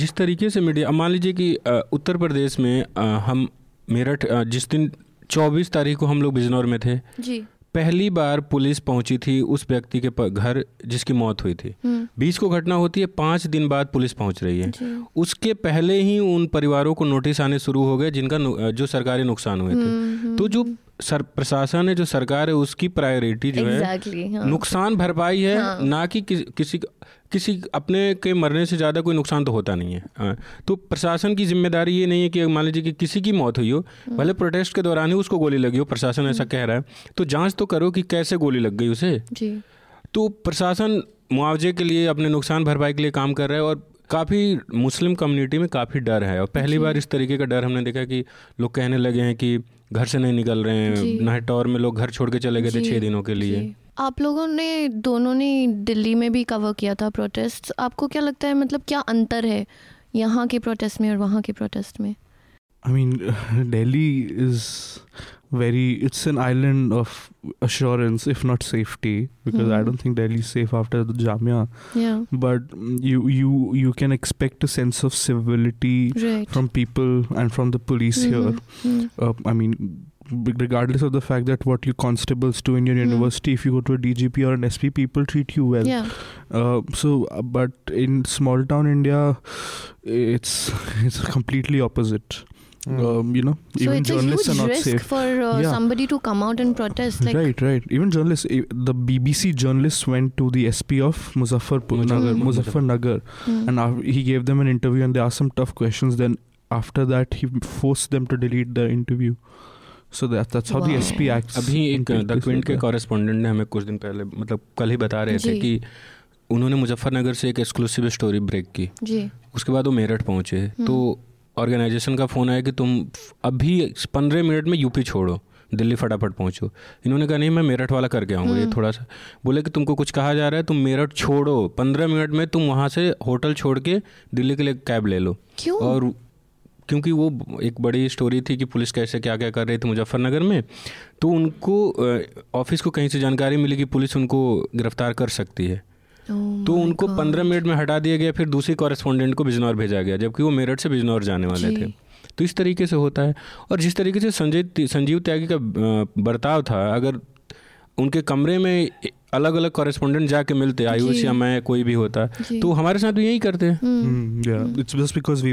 जिस तरीके से मीडिया मान लीजिए कि उत्तर प्रदेश में हम मेरठ जिस दिन 24 तारीख को हम लोग बिजनौर में थे जी पहली बार पुलिस पहुँची थी उस व्यक्ति के घर जिसकी मौत हुई थी। हम्म, बीस को घटना होती है पाँच दिन बाद पुलिस पहुँच रही है। उसके पहले ही उन परिवारों को नोटिस आने शुरू हो गए जिनका जो सरकारी नुकसान हुए थे। हम्म, तो जो हम्म, सर प्रशासन है जो सरकार है उसकी प्रायोरिटी जो exactly, है। हाँ. नुकसान भरपाई है हाँ। ना कि किसी किसी किसी अपने के मरने से ज़्यादा कोई नुकसान तो होता नहीं है हाँ। तो प्रशासन की ज़िम्मेदारी ये नहीं है कि मान लीजिए कि किसी की मौत हुई हो हम्म। भले प्रोटेस्ट के दौरान ही उसको गोली लगी हो प्रशासन ऐसा कह रहा है तो जाँच तो करो कि कैसे गोली लग गई उसे जी तो प्रशासन मुआवजे के लिए अपने नुकसान भरपाई के लिए काम कर रहा है और काफ़ी मुस्लिम कम्युनिटी में काफ़ी डर है और पहली बार इस तरीके का डर हमने देखा कि लोग कहने लगे हैं कि घर से नहीं निकल रहे। हैं नाहटौर में लोग घर छोड़ के चले गए थे छः दिनों के लिए जी। आप लोगों ने दोनों ने दिल्ली में भी कवर किया था प्रोटेस्ट आपको क्या लगता है मतलब क्या अंतर है यहाँ के प्रोटेस्ट में और वहाँ के प्रोटेस्ट में? I mean Delhi is very it's an island of assurance if not safety because I don't think Delhi safe after the Jamia but you you you can expect a sense of civility from people and from the police I mean regardless of the fact that what you constables do in your Hmm. university, if you go to a DGP or an SP, people treat you well. या Uh, so, uh, but in small town India, it's it's completely opposite. Um, you know, So even it's a journalists huge are not risk safe. for uh, Yeah. somebody to come out and protest. Like, right, right. Even journalists, the BBC journalists went to the SP of Muzaffarpur, Muzaffarpur. Nagar, Muzaffarnagar, hmm. and uh, he gave them an interview, and they asked some tough questions. Then after that, he forced them to delete the interview. That that's how the Wow. SP अभी एक the Quint के. Correspondent ने हमें कुछ दिन पहले मतलब कल ही बता रहे थे कि उन्होंने मुजफ्फरनगर से एक एक्सक्लूसिव स्टोरी ब्रेक की। जी। उसके बाद वो मेरठ पहुँचे। हम्म। तो ऑर्गेनाइजेशन का फ़ोन आया कि तुम अभी पंद्रह मिनट में यूपी छोड़ो दिल्ली फटाफट पहुंचो। इन्होंने कहा नहीं मैं मेरठ वाला करके आऊँगा ये हम्म। थोड़ा सा। बोले कि तुमको कुछ कहा जा रहा है तुम मेरठ छोड़ो। पंद्रह मिनट में तुम वहाँ से होटल छोड़ के दिल्ली के लिए कैब ले लो। क्यों? और क्योंकि वो एक बड़ी स्टोरी थी कि पुलिस कैसे क्या क्या कर रही थी मुजफ्फरनगर में तो उनको ऑफ़िस को कहीं से जानकारी मिली कि पुलिस उनको गिरफ़्तार कर सकती है। Oh तो उनको पंद्रह मिनट में हटा दिया गया फिर दूसरी कॉरेस्पॉन्डेंट को बिजनौर भेजा गया जबकि वो मेरठ से बिजनौर जाने वाले थे। तो इस तरीके से होता है। और जिस तरीके से संजय संजीव त्यागी का बर्ताव था अगर उनके कमरे में अलग अलग कॉरेस्पॉन्डेंट जाके मिलते आयुष या मैं कोई भी होता तो हमारे साथ भी यही करते। Hmm. Mm, yeah, it's just because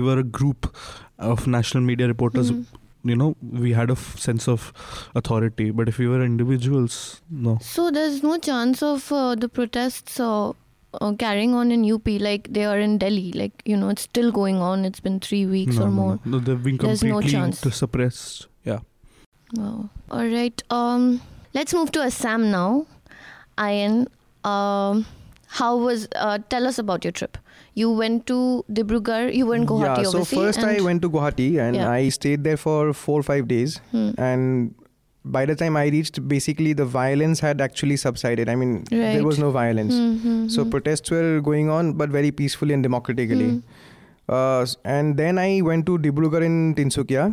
we were a group of national media reporters. Hmm. You know, we had a f- sense of authority. But if we were individuals, no. So there's no chance of uh, the protests uh, uh, carrying on in UP like they are in Delhi. Like you know, it's still going on. It's been three weeks no, or no, more. No, they've been There's no completely chance. suppressed. Yeah. Wow. All right. Um, let's move to Assam now. Ian um, how was? Uh, tell us about your trip. You went to Dibrugarh. You were in Guwahati, yeah, so first I went to Guwahati and Yeah. I stayed there for four or five days. Hmm. And by the time I reached, basically the violence had actually subsided. I mean, there was no violence. Hmm, hmm, So hmm. protests were going on, but very peacefully and democratically. Hmm. Uh, and then I went to Dibrugarh in Tinsukia,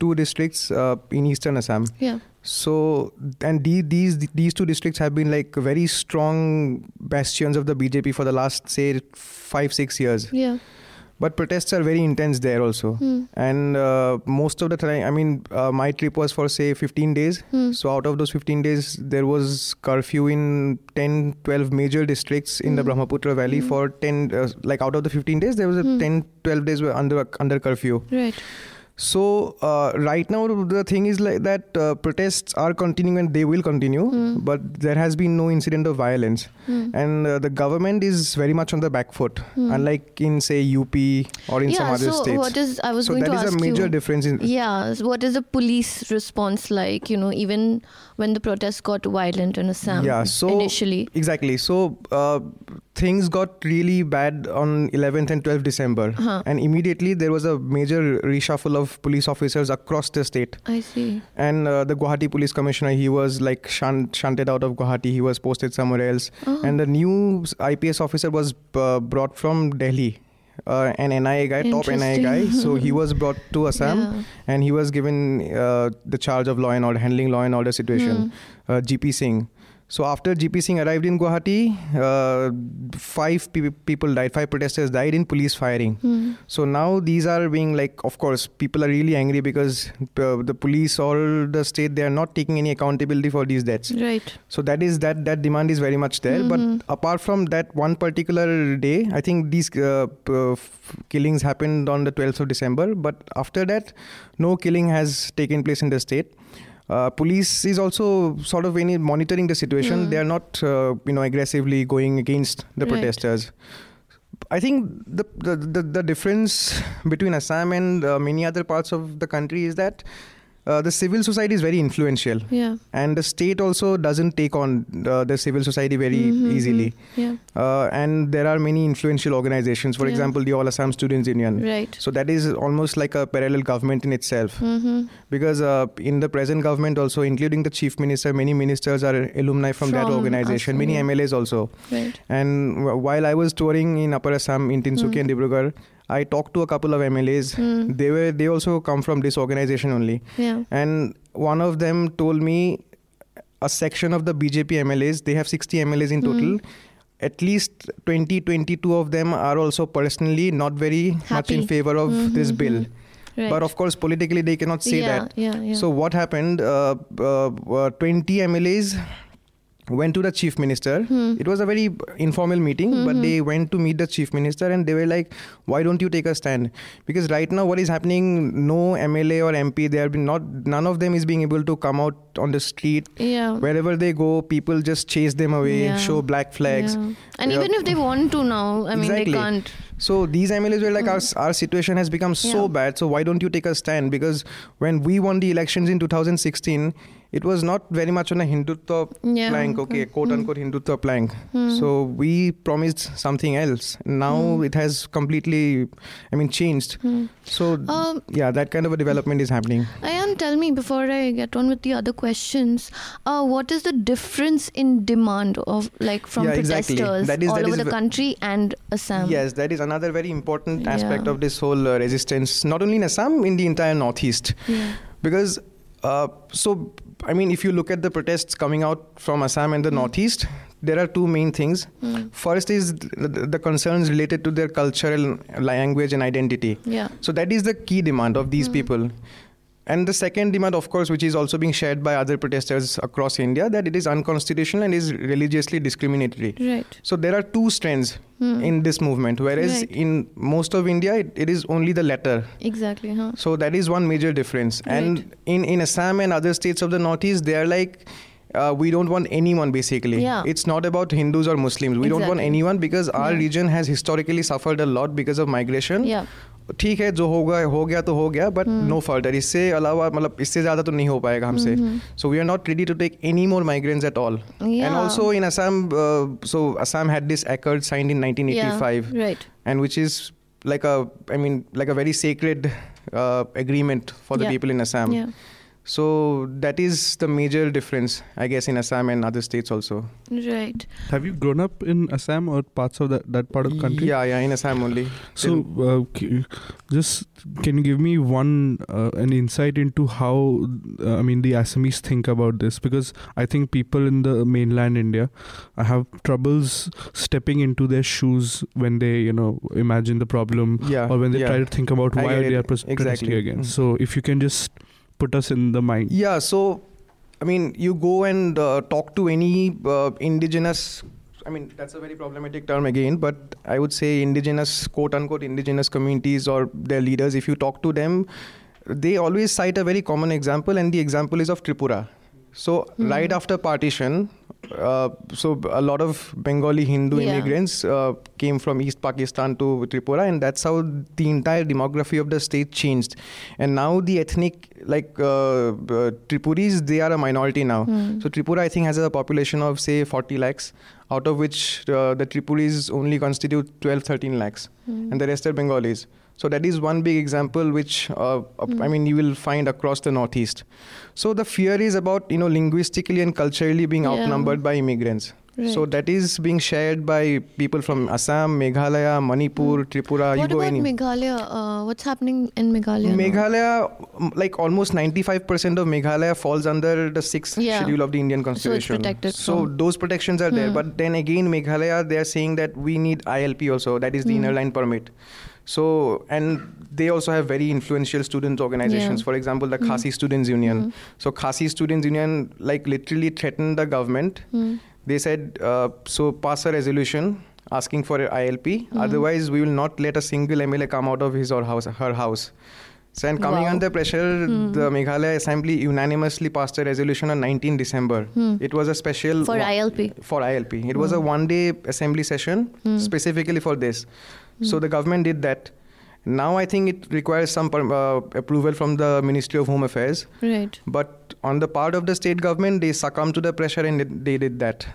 two districts uh, in eastern Assam. Yeah. So and the, these these two districts have been like very strong bastions of the BJP for the last say five six years. Yeah. But protests are very intense there also. Hmm. And uh, most of the time, I mean, uh, my trip was for say 15 days. Hmm. So out of those 15 days, there was curfew in 10, 12 major districts in the Hmm. Brahmaputra Valley Hmm. for 10. Uh, like out of the 15 days, there was a Hmm. 10, 12 days were under under curfew. Right. So uh, right now, the thing is like that uh, protests are continuing and they will continue. Hmm. But there has been no incident of violence, Hmm. and uh, the government is very much on the back foot, Hmm. unlike in say UP or in some yeah. other So states. what is? I was so going that to is ask a major you. difference in Yeah. so What is the police response like? You know, even when the protests got violent in Assam. Yeah, so- initially. exactly so uh, things got really bad on 11th and 12th december Huh. and immediately there was a major reshuffle of police officers across the state I see. and uh, the guwahati police commissioner he was like shunt, shunted out of guwahati he was posted somewhere else Oh. and the new ips officer was uh, brought from delhi uh, an nia guy top nia guy so he was brought to assam Yeah. and he was given uh, the charge of law and order handling law and order situation Hmm. uh, GP Singh. So after GP Singh arrived in Guwahati, uh, five pe- people died, five protesters died in police firing. Hmm. So now these are being like, of course, people are really angry because uh, the police or the state they are not taking any accountability for these deaths. Right. So that is that that demand is very much there. Mhm. But apart from that one particular day, I think these uh, uh, f- killings happened on the 12th of December. But after that, no killing has taken place in the state. Uh, police is also sort of any monitoring the situation. Mm. They are not, uh, you know, aggressively going against the Right. protesters. I think the, the the the difference between Assam and uh, many other parts of the country is that uh, the civil society is very influential Yeah. and the state also doesn't take on uh, the civil society very Mhm, easily Yeah. uh, and there are many influential organizations for Yeah. example the all assam students union Right. so that is almost like a parallel government in itself Mm-hmm. because uh, in the present government also including the chief minister many ministers are alumni from, that organization Assam, many mlas also Right. and w- while i was touring in upper assam in tinsukia Mm. and dibrugarh i talked to a couple of mlas Mm. they were they also come from this organization only Yeah. and one of them told me a section of the BJP MLAs, they have 60 MLAs in total. Hmm. At least 20, 22 of them are also personally not very much in favor of this Mhm, bill. Right. But of course, politically, they cannot say yeah, that. Yeah. Yeah. So, what happened? Uh, uh, uh, 20 MLAs went to the chief minister. Hmm. It was a very informal meeting, but they went to meet the chief minister and they were like, "Why don't you take a stand?" Because right now, what is happening? No MLA or MP, they have been not. None of them is being able to come out on the street. Yeah. Wherever they go, people just chase them away, Yeah. show black flags. Yeah. And even if they want to now, I mean, Exactly. they can't. So these MLAs were like, our, our situation has become so Hmm. Bad. So why don't you take a stand? Because when we won the elections in 2016, it was not very much on a Hindutva Yeah. plank, okay, Hmm. quote unquote Hindutva plank. So we promised something else. Now Hmm. it has completely, I mean, changed. So Um, yeah, that kind of a development is happening. Ayan, tell me before I get on with the other questions, uh, what is the difference in demand of like from Yeah, exactly. protesters That is- all that over is the country and Assam? Yes, that is another very important aspect of this whole uh, resistance, not only in Assam, in the entire Northeast. Yeah. because uh, so i mean if you look at the protests coming out from assam and the hmm. northeast there are two main things. Hmm. First is the, the concerns related to their cultural language and identity. Yeah. so that is the key demand of these hmm. people and the second demand of course which is also being shared by other protesters across india that it is unconstitutional and is religiously discriminatory Right. so there are two strands in this movement whereas Hmm. Right. in most of india it, it is only the latter Exactly. Huh. so that is one major difference. And in, in Assam and other states of the Northeast, they are like, uh, we don't want anyone basically. Yeah. It's not about Hindus or Muslims. We don't want anyone because our Yeah. region has historically suffered a lot because of migration. Yeah. ठीक है जो होगा हो गया तो हो गया but Hmm. No further इससे अलावा मतलब इससे ज़्यादा तो नहीं हो पाएगा हमसे so we are not ready to take any more migrants at all and Yeah. Also in Assam so Assam had this accord signed in 1985 Yeah. Right. and which is like a i mean like a very sacred uh, agreement for the Yeah. people in assam Yeah. so that is the major difference i guess in assam and other states also Right. Have you grown up in Assam or parts of that, that part of the country? yeah yeah in assam only So, uh, c- just can you give me one uh, an insight into how uh, I mean the Assamese think about this? Because I think people in the mainland India uh, have troubles stepping into their shoes when they you know imagine the problem yeah or when they yeah. try to think about why they are pros- protesting Exactly. again. Mm. So, if you can just put us in the mind. yeah so i mean you go and uh, talk to any uh, indigenous I mean, that's a very problematic term again, but I would say indigenous, quote unquote, indigenous communities or their leaders, if you talk to them, they always cite a very common example, and the example is of Tripura. So, right after partition, uh, so a lot of Bengali Hindu Yeah. immigrants uh, came from East Pakistan to Tripura, and that's how the entire demography of the state changed. And now the ethnic, like uh, uh, Tripuris, they are a minority now. So Tripura, I think, has a population of say 40 lakhs, out of which uh, the Tripuris only constitute 12, 13 lakhs, and the rest are Bengalis. So that is one big example which uh, I mean you will find across the northeast. So the fear is about you know linguistically and culturally being Yeah. outnumbered by immigrants. So that is being shared by people from Assam, Meghalaya, Manipur, Tripura. what you go about any. Meghalaya? Uh, what's happening in Meghalaya? Meghalaya, um, like almost 95% of Meghalaya falls under the sixth Yeah. schedule of the Indian So constitution. protected So those protections are there. Hmm. But then again, Meghalaya, they are saying that we need ILP also, that is the Hmm. inner line permit. So, and they also have very influential student organizations. Yeah. For example, the Hmm. Khasi Students Union. Hmm. So, Khasi Students Union, like, literally threatened the government. Hmm. They said, uh, so pass a resolution asking for a ILP. Hmm. Otherwise, we will not let a single MLA come out of his or house, her house. So, and coming Wow. under pressure, Hmm. the Meghalaya Assembly unanimously passed a resolution on 19 December. Hmm. It was a special For ILP. for ILP. It was a one-day assembly session Hmm. specifically for this. So the government did that. Now I think it requires some uh, approval from the Ministry of Home Affairs. Right. But on the part of the state government, they succumbed to the pressure and it- they did that.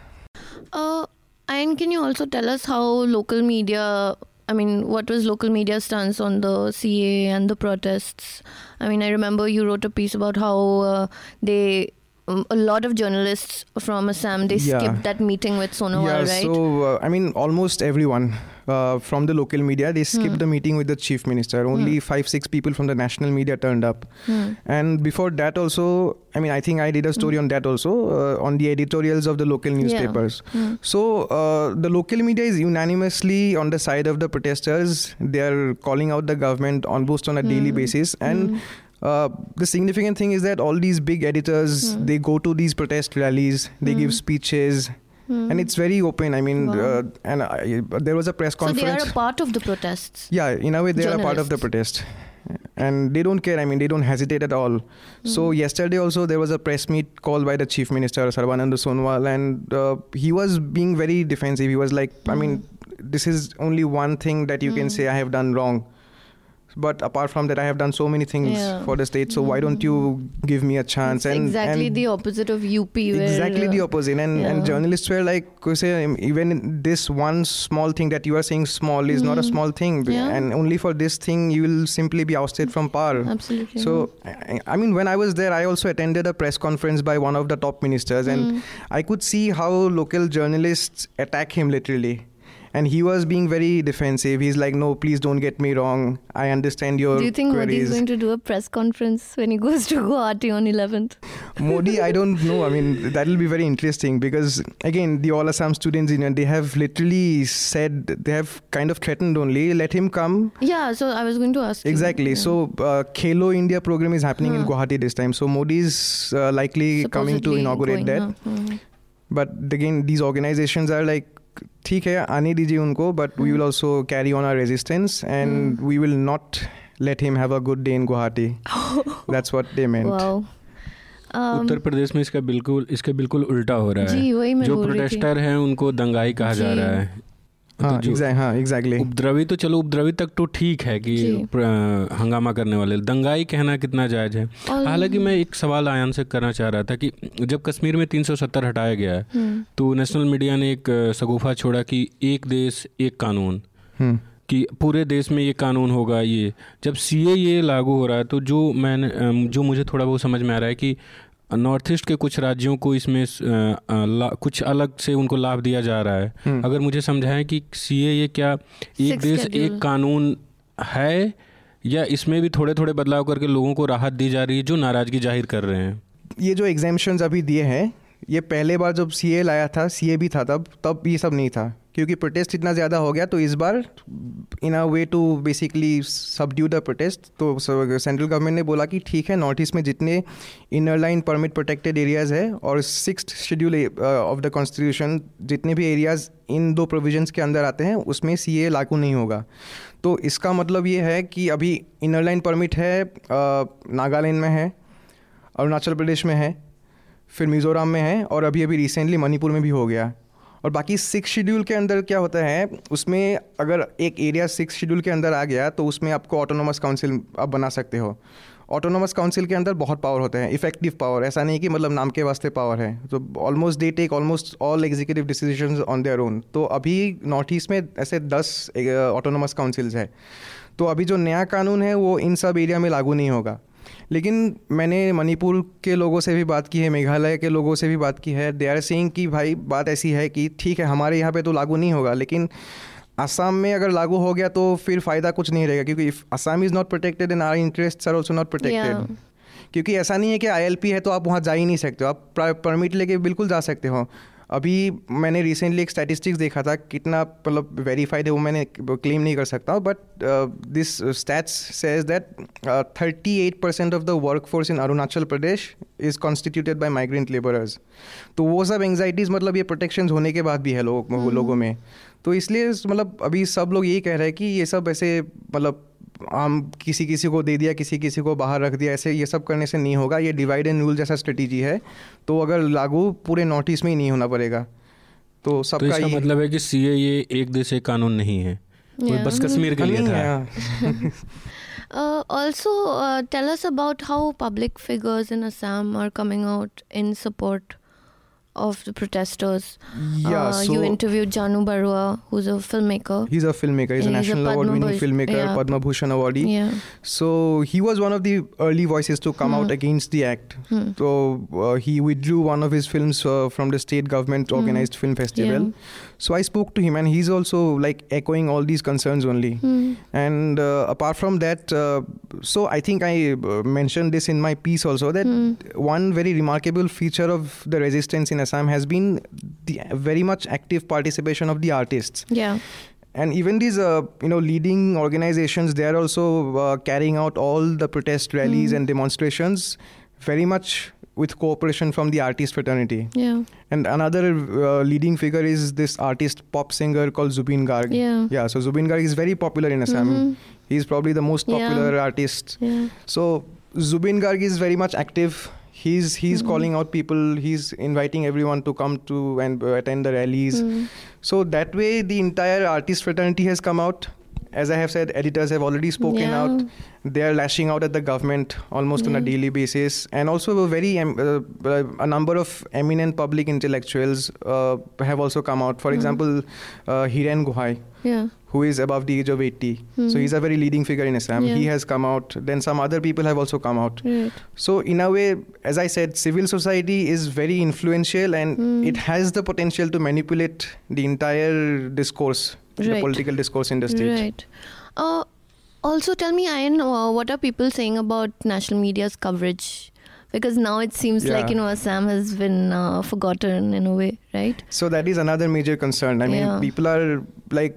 Uh, and can you also tell us how local media? I mean, what was local media stance on the CA and the protests? I mean, I remember you wrote a piece about how uh, they. Um, a lot of journalists from Assam they Yeah. skipped that meeting with Sonowal, yeah, right? so uh, I mean, almost everyone uh, from the local media they skipped Hmm. the meeting with the chief minister. Only five, six people from the national media turned up. Hmm. And before that, also, I mean, I think I did a story on that also uh, on the editorials of the local newspapers. Hmm. So uh, the local media is unanimously on the side of the protesters. They are calling out the government almost on a daily Hmm. basis, and Hmm. uh, the significant thing is that all these big editors Hmm. they go to these protest rallies, they Hmm. give speeches, Hmm. and it's very open. I mean, Wow. uh, and I, there was a press conference. so they are a part of the protests. yeah, in a way, they are a part of the protest. And they don't care. I mean, they don't hesitate at all. So Hmm. yesterday also there was a press meet called by the chief minister Sarbananda Sonowal, and uh, he was being very defensive. He was like, I mean, this is only one thing that you can say I have done wrong. But apart from that, I have done so many things Yeah. for the state. So why don't you give me a chance? It's and exactly and the opposite of UP. Where, exactly the uh, opposite and, yeah. and journalists were like "Ko say, um, even this one small thing that you are saying small is not a Mhm. small thing Yeah. and only for this thing you will simply be ousted from power Absolutely. so I, I mean when i was there i also attended a press conference by one of the top ministers and Hmm. i could see how local journalists attack him literally and he was being very defensive he's like no please don't get me wrong i understand your Do you think Modi is going to do a press conference when he goes to Guwahati on 11th? Modi, I don't know. I mean, that will be very interesting because, again, the All Assam Students Union, they have literally said, they have kind of threatened only, let him come. Yeah, so I was going to ask. Exactly. Yeah. So, uh, Khelo India program is happening in Guwahati this time. So, Modi is uh, likely coming to inaugurate going, that. huh? Hmm. But again, these organizations are like, ठीक है आने दीजिए उनको but we will also carry on our resistance and we will not let him have a good day in Guwahati that's what they meant Uttar Pradesh में इसका बिल्कुल इसका बिल्कुल उल्टा हो रहा है। जो प्रोटेस्टर हैं उनको दंगाई कहा जा। रहा है। हाँ, जो exact, हाँ. उपद्रवी तो चलो उपद्रवी तक तो ठीक है कि हंगामा करने वाले। दंगाई कहना कितना जायज़ है। हालाँकि मैं एक सवाल आयान से करना चाह रहा था कि जब कश्मीर में 370 हटाया गया है हम्म, तो नेशनल मीडिया ने एक सगुफा छोड़ा कि एक देश एक कानून। Hmm. कि पूरे देश में ये कानून होगा ये। जब सी ये लागू हो रहा है तो जो मैंने जो मुझे थोड़ा बहुत समझ में आ रहा है कि नॉर्थ ईस्ट के कुछ राज्यों को इसमें कुछ अलग से उनको लाभ दिया जा रहा है। हम्म। अगर मुझे समझाएँ कि सीए ये क्या एक देश एक कानून है या इसमें भी थोड़े थोड़े बदलाव करके लोगों को राहत दी जा रही है जो नाराज़गी ज़ाहिर कर रहे हैं? ये जो एग्जामेशन अभी दिए हैं ये पहले बार जब सीए लाया था सीए भी था तब तब ये सब नहीं था। क्योंकि प्रोटेस्ट इतना ज़्यादा हो गया तो इस बार in a way to basically subdue the protest तो सेंट्रल गवर्नमेंट ने बोला कि ठीक है नॉर्थ ईस्ट में जितने inner line permit protected areas है, और six schedule of the constitution जितने भी एरियाज़ इन दो प्रोविजंस के अंदर आते हैं, उसमें सी ए लागू नहीं होगा। तो इसका मतलब ये है कि अभी इनर लाइन परमिट है नागालैंड में है, अरुणाचल प्रदेश में है, फिर मिज़ोरम में है, और अभी अभी रिसेंटली मणिपुर में भी हो गया। और बाकी सिक्स शेड्यूल के अंदर क्या होता है, उसमें अगर एक एरिया सिक्स शेड्यूल के अंदर आ गया तो उसमें आपको ऑटोनोमस काउंसिल आप बना सकते हो। ऑटोनोमस काउंसिल के अंदर बहुत पावर होते हैं इफ़ेक्टिव पावर ऐसा नहीं कि मतलब नाम के वास्ते पावर है। तो almost they take almost all executive decision on their own तो अभी नॉर्थ ईस्ट में ऐसे दस ऑटोनोमस काउंसिल्स है। तो अभी जो नया कानून है, वो इन सब एरिया में लागू नहीं होगा। लेकिन मैंने मणिपुर के लोगों से भी बात की है मेघालय के लोगों से भी बात की है। दे आर सेइंग कि भाई बात ऐसी है कि ठीक है हमारे यहाँ पे तो लागू नहीं होगा लेकिन असम में अगर लागू हो गया तो फिर फ़ायदा कुछ नहीं रहेगा क्योंकि Assam is not protected and our interest are also not protected क्योंकि ऐसा नहीं है कि आईएलपी है तो आप वहाँ जा ही नहीं सकते हो आप परमिट लेके बिल्कुल जा सकते हो। अभी मैंने रिसेंटली एक स्टैटिस्टिक्स देखा था कितना मतलब वेरीफाइड है वो मैंने क्लेम नहीं कर सकता but this stats says that thirty eight percent of the work force in Arunachal Pradesh is constituted by migrant labourers तो वो सब एंगजाइटीज़ मतलब ये प्रोटेक्शन होने के बाद भी है लोग लोगों में। तो इसलिए मतलब अभी सब लोग यही कह रहे हैं कि ये सब ऐसे मतलब हम किसी किसी को दे दिया किसी किसी को बाहर रख दिया ऐसे ये सब करने से नहीं होगा। ये डिवाइड एंड रूल जैसा स्ट्रेटेजी है। तो अगर लागू पूरे नॉर्थ ईस्ट में ही नहीं होना पड़ेगा। तो तो सबका इसका मतलब है कि सी ये एक देश एक कानून नहीं है. बस कश्मीर के लिए था। है, Uh, also, uh, tell us about how public figures in Assam are coming out in support of the protesters. yeah uh, so you interviewed Jahnu Barua, who's a filmmaker. he's a filmmaker he's a He's national award winning Padma filmmaker yeah. Padma Bhushan awardee Yeah. So he was one of the early voices to come out Hmm. against the act. Hmm. So uh, he withdrew one of his films uh, from the state government Hmm. organized film festival. Yeah. So I spoke to him, and he's also like echoing all these concerns only. Hmm. And uh, apart from that, uh, so I think I uh, mentioned this in my piece also that Hmm. one very remarkable feature of the resistance in Assam has been the very much active participation of the artists. Yeah. and even these uh, you know leading organizations they are also uh, carrying out all the protest rallies Mm. and demonstrations very much with cooperation from the artist fraternity Yeah. and another uh, leading figure is this artist pop singer called zubin garg Yeah. yeah so zubin garg is very popular in assam Mhm. he's probably the most Yeah. popular artist Yeah. so Zubin Garg is very much active. He's he's Mhm. calling out people. He's inviting everyone to come to and uh, attend the rallies. Mm. So that way, the entire artist fraternity has come out. As I have said, editors have already spoken Yeah. out. They are lashing out at the government almost on a daily basis, and also a very um, uh, a number of eminent public intellectuals uh, have also come out. For Mhm. example, uh, Hiren Gohain, Yeah. who is above the age of 80. Mhm. So he's a very leading figure in Assam. Yeah. He has come out. Then some other people have also come out. Right. So, in a way, as I said, civil society is very influential and Mm. it has the potential to manipulate the entire discourse, the political discourse in the state. Right. Uh, also, tell me, Ayan, uh, what are people saying about national media's coverage? Because now it seems like you know Assam has been uh, forgotten in a way, right? So, that is another major concern. I mean, Yeah. people are like,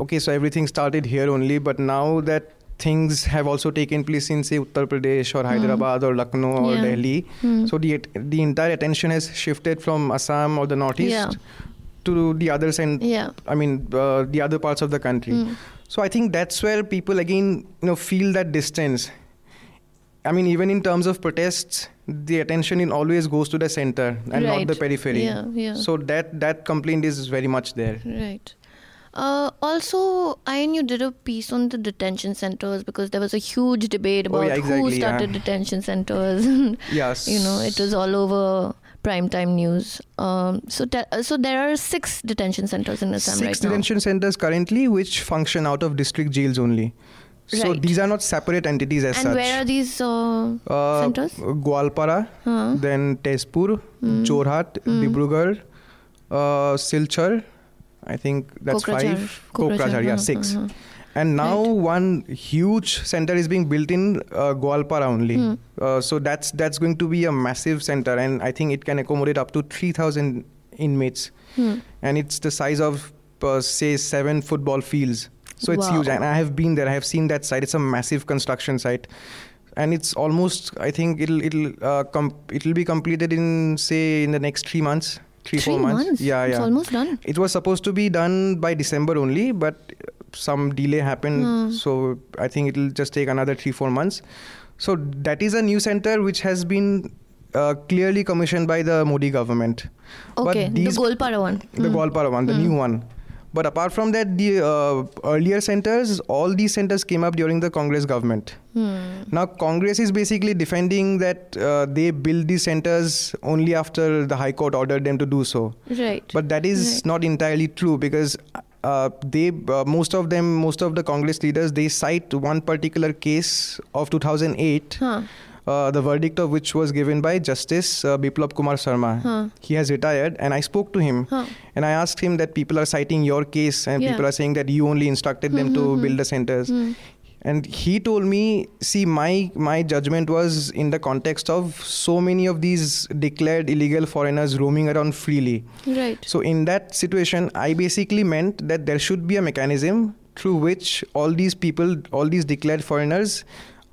okay, so everything started here only, but now that things have also taken place in, say, Uttar Pradesh or Hyderabad or Lucknow or Hmm. Yeah. Delhi. Hmm. So, the, the entire attention has shifted from Assam or the Northeast Yeah. To the others and Yeah. I mean, uh, the other parts of the country. Hmm. So I think that's where people again, you know, feel that distance. I mean, even in terms of protests, the attention in always goes to the center and not the periphery. Yeah, yeah. So that that complaint is very much there. Right. Uh, also, Ayan, you did a piece on the detention centers because there was a huge debate about Oh, yeah, who exactly, yeah. started detention centers. Yes. you know, it was all over primetime news. Um, so, te- uh, so there are six detention centers in Assam Six right now. detention centers currently, which function out of district jails only. So Right. these are not separate entities as and such. And where are these uh, uh, centers? Goalpara, Huh? then Tezpur, Mm. Jorhat, Mm. Dibrugarh, uh, Silchar. I think that's five. Kokrajhar, Kokrajhar, yeah, uh-huh, six. uh-huh. And now Right. one huge center is being built in uh, Goalpara only. Hmm. Uh, so that's that's going to be a massive center, and I think it can accommodate up to three thousand inmates, Hmm. and it's the size of uh, say seven football fields. So it's huge, and I have been there. I have seen that site. It's a massive construction site, and it's almost. I think it'll it'll uh, com- it'll be completed in say in the next three months, three, Three four months. Yeah, It's yeah. almost done. It was supposed to be done by December only, but some delay happened. Hmm. So I think it'll just take another three, four months. So that is a new center which has been uh, clearly commissioned by the Modi government. But Okay, these- the Goalpara one. The Hmm. Goalpara one, the Hmm. new one. But apart from that, the uh, earlier centers, all these centers came up during the Congress government. Hmm. Now, Congress is basically defending that uh, they build these centers only after the High Court ordered them to do so. Right. But that is Right. not entirely true because uh, they, uh, most of them, most of the Congress leaders, they cite one particular case of 2008, huh. uh, the verdict of which was given by Justice uh, Biplab Kumar Sharma. Huh. He has retired, and I spoke to him, Huh. and I asked him that people are citing your case, and Yeah. people are saying that you only instructed them Hmm, to hmm, build hmm. the centers. Hmm. And he told me, see, my my judgment was in the context of so many of these declared illegal foreigners roaming around freely. Right. So in that situation, I basically meant that there should be a mechanism through which all these people, all these declared foreigners,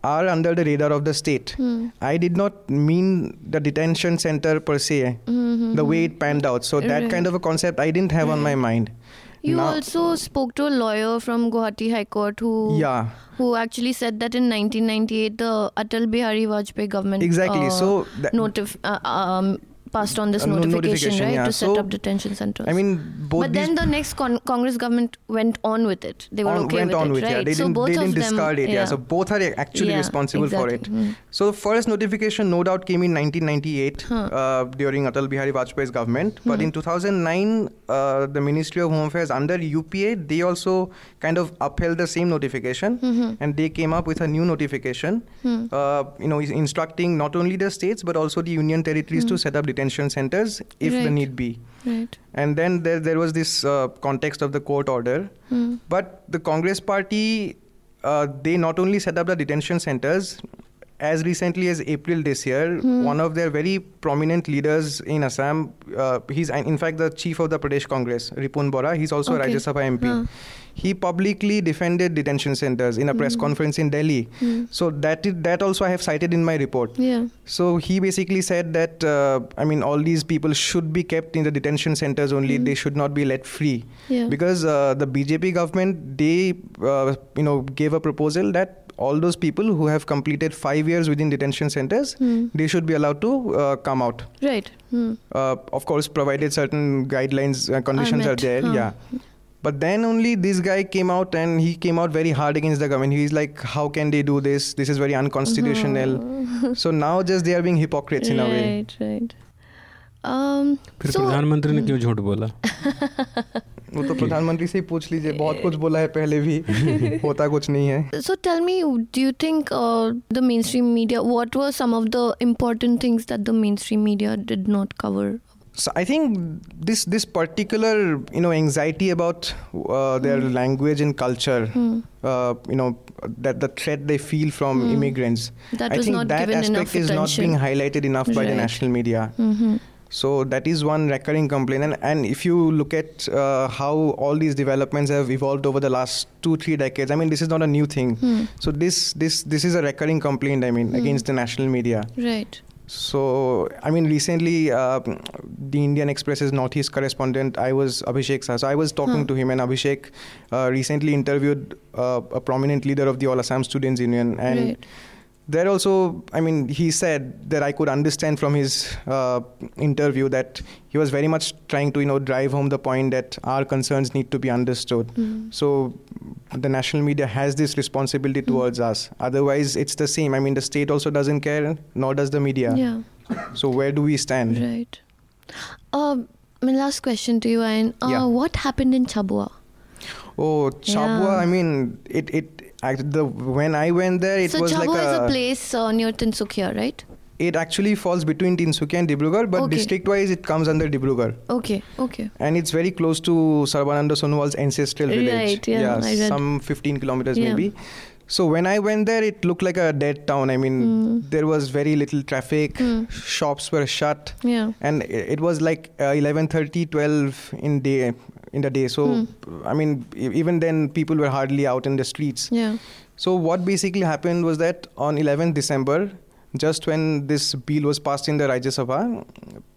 are under the radar of the state. Hmm. I did not mean the detention center per se, Mhm. the way it panned out. So that Right. kind of a concept I didn't have on my mind. You Now- also spoke to a lawyer from Guwahati High Court who Yeah. who actually said that in 1998 the Atal Bihari Vajpayee government Exactly. uh, so that, notif- uh, um, passed on this Uh, notification, notification, right yeah. to set So, up detention centers. I mean, both but then the next con- Congress government went on with it. They were on- okay went with on it, with right? yeah. They so didn't, both they of didn't them, discard it. Yeah. So both are actually responsible for it. exactly. Hmm. So the first notification, no doubt, came in 1998 Huh. uh, during Atal Bihari Vajpayee's government. But Hmm. in 2009, uh, the Ministry of Home Affairs under UPA, they also kind of upheld the same notification, Mhm. and they came up with a new notification, uh, you know, instructing not only the states but also the union territories to Hmm. set up detention centers if the need be. Right. And then there, there was this uh, context of the court order. Hmm. But the Congress party, uh, they not only set up the detention centers, as recently as April this year, one of their very prominent leaders in Assam, uh, he's in fact the chief of the Pradesh Congress, Ripun Bora. He's also Okay. a Rajya Sabha MP. Huh. He publicly defended detention centers in a press conference in Delhi. So that that also I have cited in my report. Yeah. So he basically said that uh, I mean all these people should be kept in the detention centers only. They should not be let free Yeah. because uh, the BJP government they uh, you know gave a proposal that all those people who have completed five years within detention centers Hmm. they should be allowed to uh, come out. Right. Hmm. Uh, of course, provided certain guidelines uh, conditions are, there. huh. Yeah. But then only this guy came out and he came out very hard against the government. He's like, how can they do this? This is very unconstitutional. so now just they are being hypocrites in a way. Right, right. Um, फिर so, प्रधानमंत्री ने क्यों झूठ बोला वो तो प्रधानमंत्री से ही पूछ लीजिए बहुत कुछ बोला है पहले भी होता कुछ नहीं है so tell me, do you think uh, the mainstream media, what were some of the important things that the mainstream media did not cover? So I think this this particular you know anxiety about uh, their mm. language and culture, Hmm. uh, you know that the threat they feel from mm. immigrants. That I was think not that given aspect is not being highlighted enough right. by the national media. Mm-hmm. So that is one recurring complaint, and, and if you look at uh, how all these developments have evolved over the last two three decades, I mean this is not a new thing. Hmm. So this this this is a recurring complaint. I mean against the national media. Right. So, I mean, recently, uh, the Indian Express's Northeast correspondent, I was Abhishek Sah. So, I was talking Huh. to him, and Abhishek uh, recently interviewed uh, a prominent leader of the All Assam Students Union. And right. There also, I mean, he said that I could understand from his uh, interview that he was very much trying to, you know, drive home the point that our concerns need to be understood. Mm. So the national media has this responsibility towards us. Otherwise, it's the same. I mean, the state also doesn't care, nor does the media. Yeah. So where do we stand? Right. Um, my last question to you, Ayan. Uh, Yeah. What happened in Chabua? Oh, Chabua. Yeah. I mean, it it act- the when I went there, it so was like is a a. place uh, near Tinsukia, right? It actually falls between Tinsukia and Dibrugarh, but Okay. district-wise, it comes under Dibrugarh. Okay. Okay. And it's very close to Sarbananda Sonowal's ancestral village. Right, yeah, I read. some 15 kilometers Yeah. maybe. So when I went there, it looked like a dead town. I mean, Hmm. there was very little traffic. Hmm. Shops were shut. Yeah. and it was like uh, 11:30 12 in day in the day so Hmm. i mean even then people were hardly out in the streets Yeah. so what basically happened was that on 11th december just when this bill was passed in the Rajya Sabha,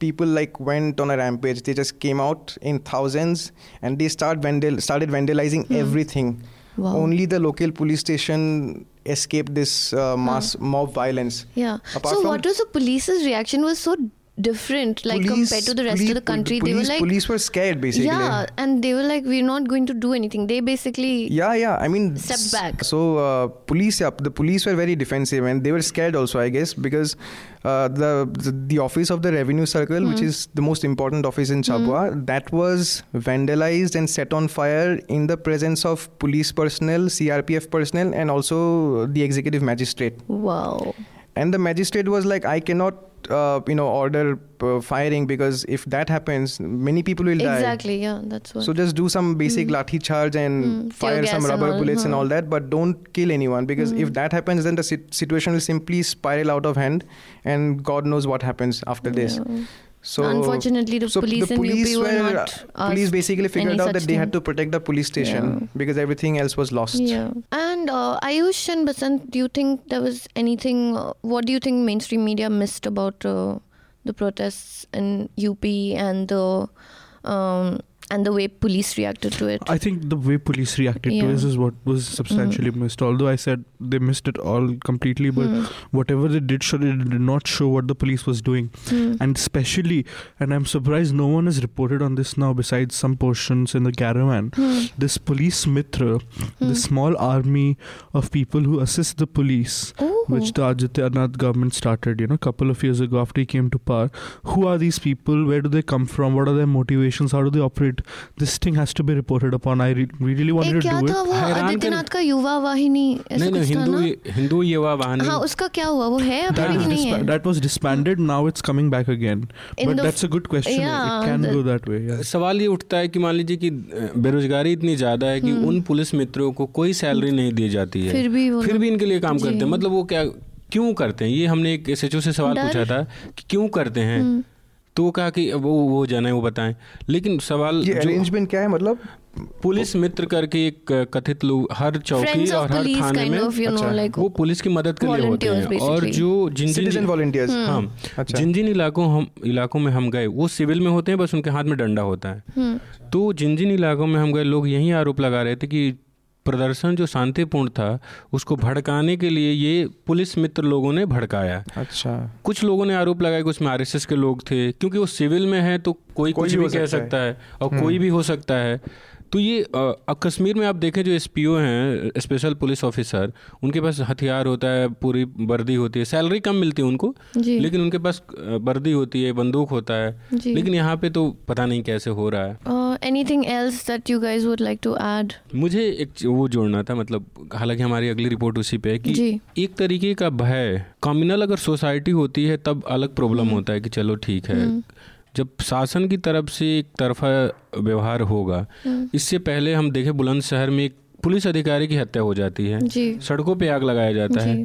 people like went on a rampage. They just came out in thousands and they start vandal- started vandalizing Hmm. everything. Wow. Only the local police station escaped this uh, mass mob violence. Yeah. Apart so what was the police's reaction? Was so different, like Police- compared to the rest police- of the country. Police, they were like, police were scared basically. yeah, and they were like, we're not going to do anything. They basically, Yeah, yeah. I mean, Step back. So uh, police, yeah, the police were very defensive, and they were scared also, I guess, because uh, the, the the office of the revenue circle, which Hmm. is the most important office in Chabua, that was vandalized and set on fire in the presence of police personnel, CRPF personnel, and also the executive magistrate. wow. And the magistrate was like, I cannot. Uh, you know, order uh, firing because if that happens, many people will die. Exactly. Yeah, that's what. So just do some basic lathi charge and Hmm. Fire some rubber all, bullets and all that, but don't kill anyone because Hmm. if that happens, then the sit- situation will simply spiral out of hand, and God knows what happens after this. So Unfortunately, the so police in police UP were were- not police basically figured out that they had to protect the police station Yeah. because everything else was lost. Yeah. And uh, Ayush and Basant, do you think there was anything, uh, what do you think mainstream media missed about uh, the protests in UP and the um, and the way police reacted to it? I think the way police reacted Yeah. to it is what was substantially missed. Although I said they missed it all completely, but Hmm. whatever they did show, it did not show what the police was doing. Hmm. And especially, and I'm surprised no one has reported on this now besides some portions in the caravan. Hmm. This police mitra, Hmm. the small army of people who assist the police, Ooh. which the Adityanath government started, you know, a couple of years ago after he came to power. Who are these people? Where do they come from? What are their motivations? How do they operate? This thing has to be reported upon. I re- we really wanted एक to क्या do था it. वो आदित्यनाथ का युवा वाहिनी ऐसा नहीं नहीं कुछ था हिंदू ना हिंदू युवा वाहिनी हाँ उसका क्या हुआ वो है अभी भी नहीं है that was disbanded. Now it's coming back again. In but the that's a good question. yeah, it can the- go that way. Yeah. सवाल ये उठता है कि मान लीजिए कि बेरोजगारी इतनी ज़्यादा है कि उन पुलिस मित्रों को कोई सैलरी नहीं दी जाती है फिर भी फिर भी इनके लिए काम करते हैं मतलब वो क्या क्यों करते हैं ये हमने एक एस से सवाल पूछा था कि क्यों करते हैं हम्म। तो वो कहा कि वो वो जाने वो बताएँ। लेकिन सवाल ये अरेंजमेंट क्या है मतलब? पुलिस मित्र करके एक कथित लोग हर चौकी और हर थाने kind में of, you know, अच्छा, like वो पुलिस की मदद के लिए होते हैं। और जो जिन सिटीजन जिन वॉलंटियर्स हाँ अच्छा। जिन जिन इलाकों हम इलाकों में हम गए वो सिविल में होते हैं बस उनके हाथ में डंडा होता है। हम्म, तो जिन जिन इलाकों में हम गए लोग यही आरोप लगा रहे थे कि प्रदर्शन जो शांतिपूर्ण था उसको भड़काने के लिए ये पुलिस मित्र लोगों ने भड़काया। अच्छा। कुछ लोगों ने आरोप लगाया कि उसमें आरएसएस के लोग थे क्योंकि वो सिविल में है तो कोई, कोई कुछ भी भी कह सकता सकता है और कोई भी हो सकता है। तो ये अब कश्मीर में आप देखें जो SPO हैं स्पेशल पुलिस ऑफिसर उनके पास हथियार होता है पूरी वर्दी होती है सैलरी कम मिलती है उनको लेकिन उनके पास वर्दी होती है बंदूक होता है लेकिन यहाँ पे तो पता नहीं कैसे हो रहा है। Anything else that you guys would like to add मुझे एक वो जोड़ना था मतलब हालाँकि हमारी अगली रिपोर्ट उसी पे है कि जी। एक तरीके का भय कम्युनल अगर सोसाइटी होती है तब अलग प्रॉब्लम होता है कि चलो ठीक है जब शासन की तरफ़ से एक तरफा व्यवहार होगा इससे पहले हम देखे बुलंदशहर में एक पुलिस अधिकारी की हत्या हो जाती है। सड़कों पे आग लगाया जाता है।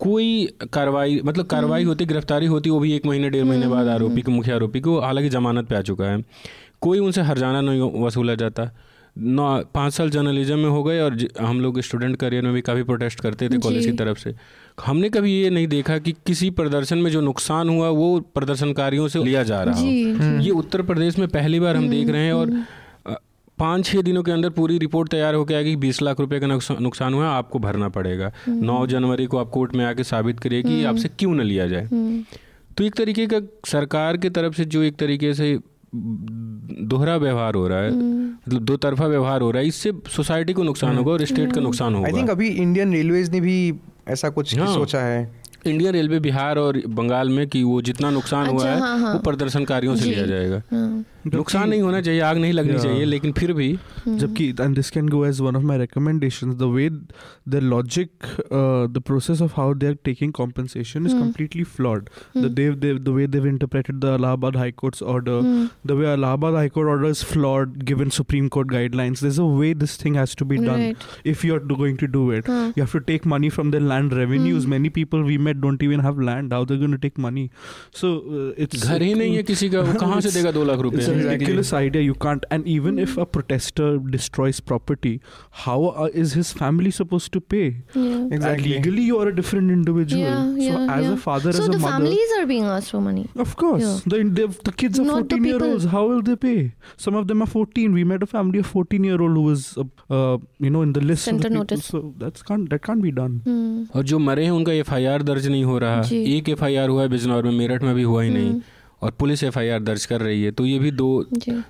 कोई कार्रवाई मतलब कार्रवाई होती गिरफ्तारी होती वो भी एक महीने डेढ़ महीने बाद आरोपी को मुख्य आरोपी को हालाँकि जमानत पे आ चुका है। कोई उनसे हरजाना नहीं वसूला जाता। नौ पाँच साल जर्नलिज्म में हो गए और हम लोग स्टूडेंट करियर में भी काफ़ी प्रोटेस्ट करते थे कॉलेज की तरफ़ से। हमने कभी ये नहीं देखा कि किसी प्रदर्शन में जो नुकसान हुआ वो प्रदर्शनकारियों से लिया जा रहा हो। हम्म। ये उत्तर प्रदेश में पहली बार हम देख रहे हैं और अ, पाँच छः दिनों के अंदर पूरी रिपोर्ट तैयार होकर आएगी बीस लाख रुपए का नुकसान हुआ आपको भरना पड़ेगा। नौ जनवरी को आप कोर्ट में आके साबित करिए कि आपसे क्यों न लिया जाए। हम्म, तो एक तरीके का सरकार की तरफ़ से जो एक तरीके से दोहरा व्यवहार हो रहा है मतलब दो तरफा व्यवहार हो रहा है इससे सोसाइटी को नुकसान होगा और स्टेट का नुकसान होगा। आई थिंक अभी इंडियन रेलवेज ने भी ऐसा कुछ हाँ। सोचा है इंडियन रेलवे बिहार और बंगाल में कि वो जितना नुकसान अच्छा, हुआ है हाँ, हाँ। वो प्रदर्शनकारियों से लिया जाएगा हाँ, नुकसान नहीं होना चाहिए आग नहीं लगनी चाहिए लेकिन फिर भी हम्म। जबकि and this can go as one of my recommendations the way the logic the process of how they are taking compensation is completely flawed the they the way they have interpreted the Allahabad high court's order the way Allahabad high court order is flawed given supreme court guidelines there is a way this thing has to be done if you are going to do it you have to take money from the land revenues many people we met don't even have land how they going to take money so it's घर ही नहीं है किसी का कहाँ से देगा 2 लाख रुपए? रुपए ridiculous idea. You can't. And even if a protester destroys property, how uh, is his family supposed to pay? yeah. Exactly. And legally, you are a different individual. Yeah, so yeah, as yeah. a father, So as a mother, so the families are being asked for money. of course, Yeah. the, the the kids are Not 14 year olds. How will they pay? Some of them are 14. We met a family of 14 year old who was, uh, uh, you know, in the list. of Center the people. notice. So that's can't that can't be done. हम्म, और जो मरे हैं उनका FIR दर्ज नहीं हो रहा। एक एफआईआर हुआ है बिजनौर में मेरठ में भी हुआ ही नहीं हम्म, और पुलिस एफआईआर दर्ज कर रही है तो ये भी दो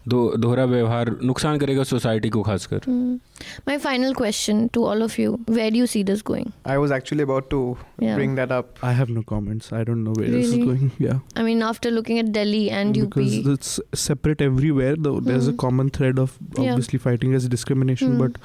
दो दोहरा व्यवहार नुकसान करेगा सोसाइटी को खासकर। My final question to all of you where do you see this going I was actually about to bring that up I have no comments I don't know where this is going या I mean after looking at Delhi and UP because it's separate everywhere there is a common thread of obviously fighting as discrimination but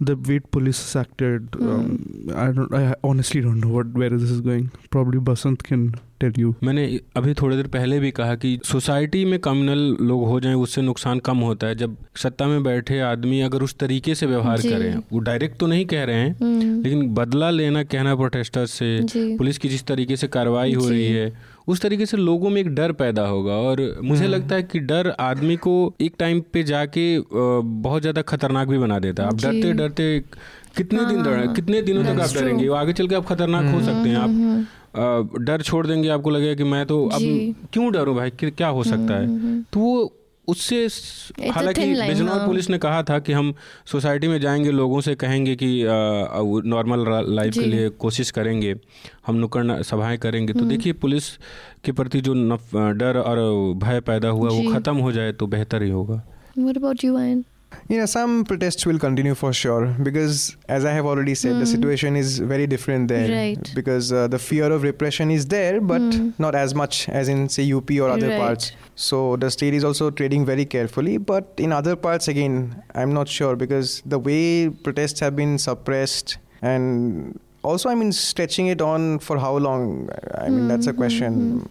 the way police acted um, i don't i honestly don't know what where this is going. Probably basant can tell you. मैंने अभी थोड़ी देर पहले भी कहा कि society में communal लोग हो जाएँ उससे नुकसान कम होता है। जब सत्ता में बैठे आदमी अगर उस तरीके से व्यवहार करें वो डायरेक्ट तो नहीं कह रहे हैं Hmm. लेकिन बदला लेना कहना प्रोटेस्टर से पुलिस की जिस तरीके से कार्रवाई हो रही है उस तरीके से लोगों में एक डर पैदा होगा। और मुझे लगता है कि डर आदमी को एक टाइम पे जाके बहुत ज़्यादा खतरनाक भी बना देता है। आप डरते डरते कितने हाँ, दिन हाँ, डर। कितने दिनों तक आप डरेंगे? आगे चल के आप खतरनाक हो सकते हैं। आप हम्म, डर छोड़ देंगे आपको लगेगा कि मैं तो अब हम्म, क्यों डरूं भाई? कि- क्या हो सकता है? तो वो उससे हालाँकि बिजनौर हाँ। पुलिस ने कहा था कि हम सोसाइटी में जाएँगे लोगों से कहेंगे कि नॉर्मल लाइफ के लिए कोशिश करेंगे हम नुक्कड़ सभाएँ करेंगे। हम्म। तो देखिए पुलिस के प्रति जो डर और भय पैदा हुआ वो खत्म हो जाए तो बेहतर ही होगा। What about you, know, some protests will continue for sure because, as I have already said, the Mm. situation is very different there. Right. Because uh, the fear of repression is there, but Mm. not as much as in, say, UP or other Right. parts. So the state is also trading very carefully. But in other parts, again, I'm not sure because the way protests have been suppressed and also, I mean, stretching it on for how long? I mean, that's a Mm, question. mm,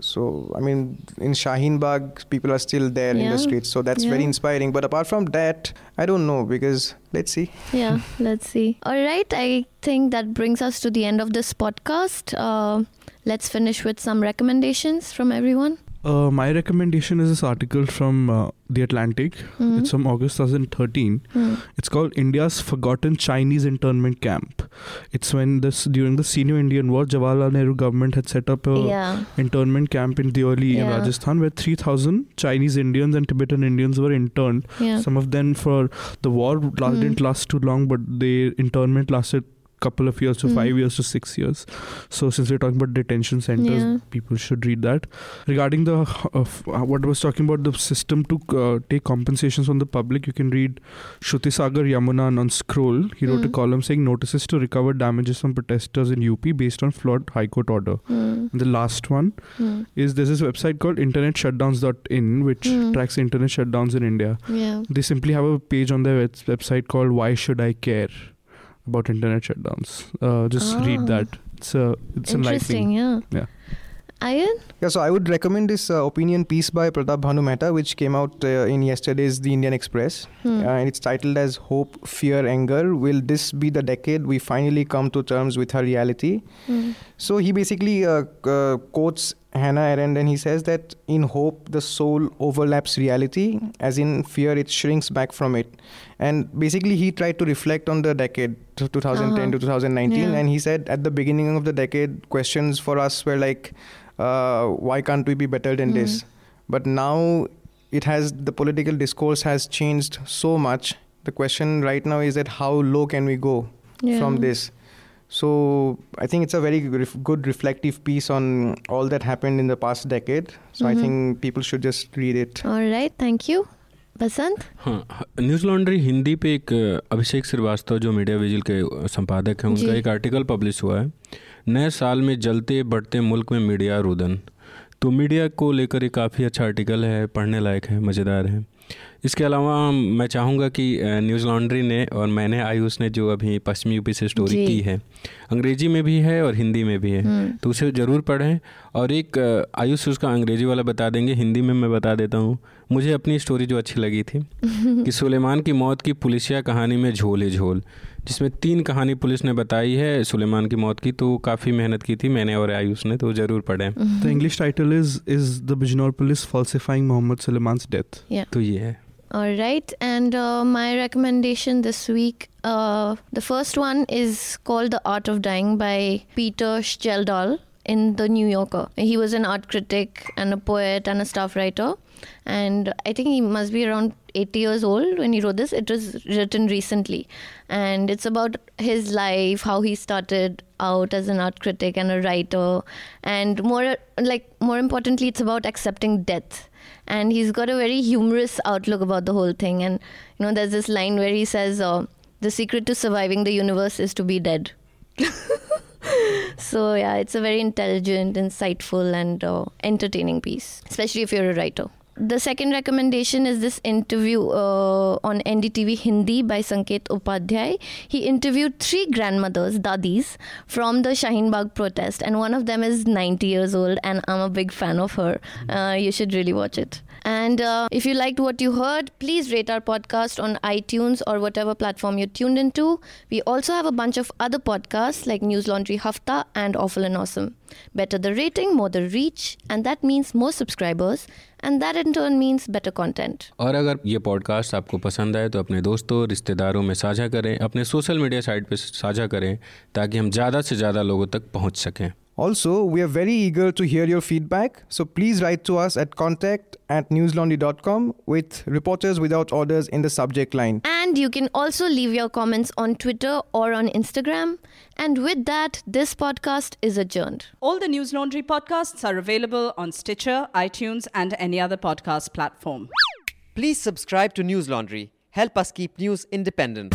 So I mean, in Shaheen Bagh, people are still there in the streets. So that's very inspiring. But apart from that, I don't know because let's see. Yeah, let's see. All right, I think that brings us to the end of this podcast. Uh, let's finish with some recommendations from everyone. Uh, my recommendation is this article from uh, The Atlantic. Mhm. It's from August 2013. Hmm. It's called India's Forgotten Chinese Internment Camp. It's when this during the Sino-Indian War, Jawaharlal Nehru government had set up a yeah. internment camp in Deoli in Yeah. Rajasthan where 3,000 Chinese Indians and Tibetan Indians were interned. Yeah. Some of them for the war la- Hmm. didn't last too long, but their internment lasted couple of years to Hmm. five years to six years. So since we're talking about detention centers, Yeah. people should read that. Regarding the uh, f- uh, what I was talking about the system to uh, take compensations from the public, you can read Sruthisagar Yamunan on Scroll. He wrote a Hmm. column saying notices to recover damages from protesters in UP based on flawed High Court order. And the last one Hmm. is there's this website called internetshutdowns.in which Hmm. tracks internet shutdowns in India. Yeah. They simply have a page on their web- website called "Why Should I Care" about internet shutdowns. Uh, just Ah. read that. It's a it's Interesting. Yeah. Yeah. Ayan. Yeah, so I would recommend this uh, opinion piece by Pratap Bhanu Mehta, which came out uh, in yesterday's The Indian Express. Hmm. Uh, and it's titled as Hope, Fear, Anger. Will this be the decade we finally come to terms with her reality? Hmm. So he basically uh, uh, quotes Hannah Arendt and he says that in hope, the soul overlaps reality, as in fear, it shrinks back from it. And basically, he tried to reflect on the decade, 2010 Uh-huh. to 2019. Yeah. And he said at the beginning of the decade, questions for us were like, uh, why can't we be better than this? But now it has, the political discourse has changed so much. The question right now is that how low can we go? Yeah. from this. So I think it's a very ref- good reflective piece on all that happened in the past decade. So mm-hmm. I Mhm. think people should just read it. All right. Thank you. Basant. हाँ Newslaundry Hindi पे एक अभिषेक श्रीवास्तव जो media vigil के संपादक हैं उनका एक article publish हुआ है नए साल में जलते बढ़ते मुल्क में मीडिया रुदन तो मीडिया को लेकर एक काफ़ी अच्छा आर्टिकल है पढ़ने लायक है मज़ेदार है इसके अलावा मैं चाहूँगा कि न्यूज़ लॉन्ड्री ने और मैंने आयुष ने जो अभी पश्चिमी यूपी से स्टोरी की है अंग्रेज़ी में भी है और हिंदी में भी है हम्म. तो उसे ज़रूर पढ़ें। और एक आयुष उसका अंग्रेज़ी वाला बता देंगे हिंदी में मैं बता देता हूँ। मुझे अपनी स्टोरी जो अच्छी लगी थी कि सुलेमान की मौत की पुलिसिया कहानी में झोल ही झोल जिसमें तीन कहानी पुलिस ने बताई है सुलेमान की मौत की तो काफ़ी मेहनत की थी मैंने और आयुष ने तो ज़रूर पढ़े The English title is is the Bijnor police falsifying Muhammad Suleiman's death. तो ये है All right, and uh, my recommendation this week, uh, the first one is called The Art of Dying by Peter Scheldal in The New Yorker. He was an art critic and a poet and a staff writer. And I think he must be around 80 years old when he wrote this. It was written recently. And it's about his life, how he started out as an art critic and a writer. And more, like, more importantly, it's about accepting death and he's got a very humorous outlook about the whole thing and you know there's this line where he says uh, the secret to surviving the universe is to be dead so yeah it's a very intelligent insightful and uh, entertaining piece especially if you're a writer the second recommendation is this interview uh, on NDTV Hindi by Sanket Upadhyay. He interviewed three grandmothers, dadis, from the Shaheen Bagh protest, and one of them is 90 years old, and I'm a big fan of her. Uh, you should really watch it. And uh, if you liked what you heard, please rate our podcast on iTunes or whatever platform you're tuned into. We also have a bunch of other podcasts like News Laundry Hafta and Awful and Awesome. Better the rating, more the reach, and that means more subscribers, and that in turn means better content. और अगर ये podcast आपको पसंद आए तो अपने दोस्तों रिश्तेदारों में साझा करें अपने सोशल मीडिया साइट पे साझा करें ताकि हम ज़्यादा से ज़्यादा लोगों तक पहुंच सकें also, we are very eager to hear your feedback. So please write to us at contact at newslaundry.com with reporters without orders in the subject line. And you can also leave your comments on Twitter or on Instagram. And with that, this podcast is adjourned. All the News Laundry podcasts are available on Stitcher, iTunes, and any other podcast platform. Please subscribe to News Laundry. Help us keep news independent.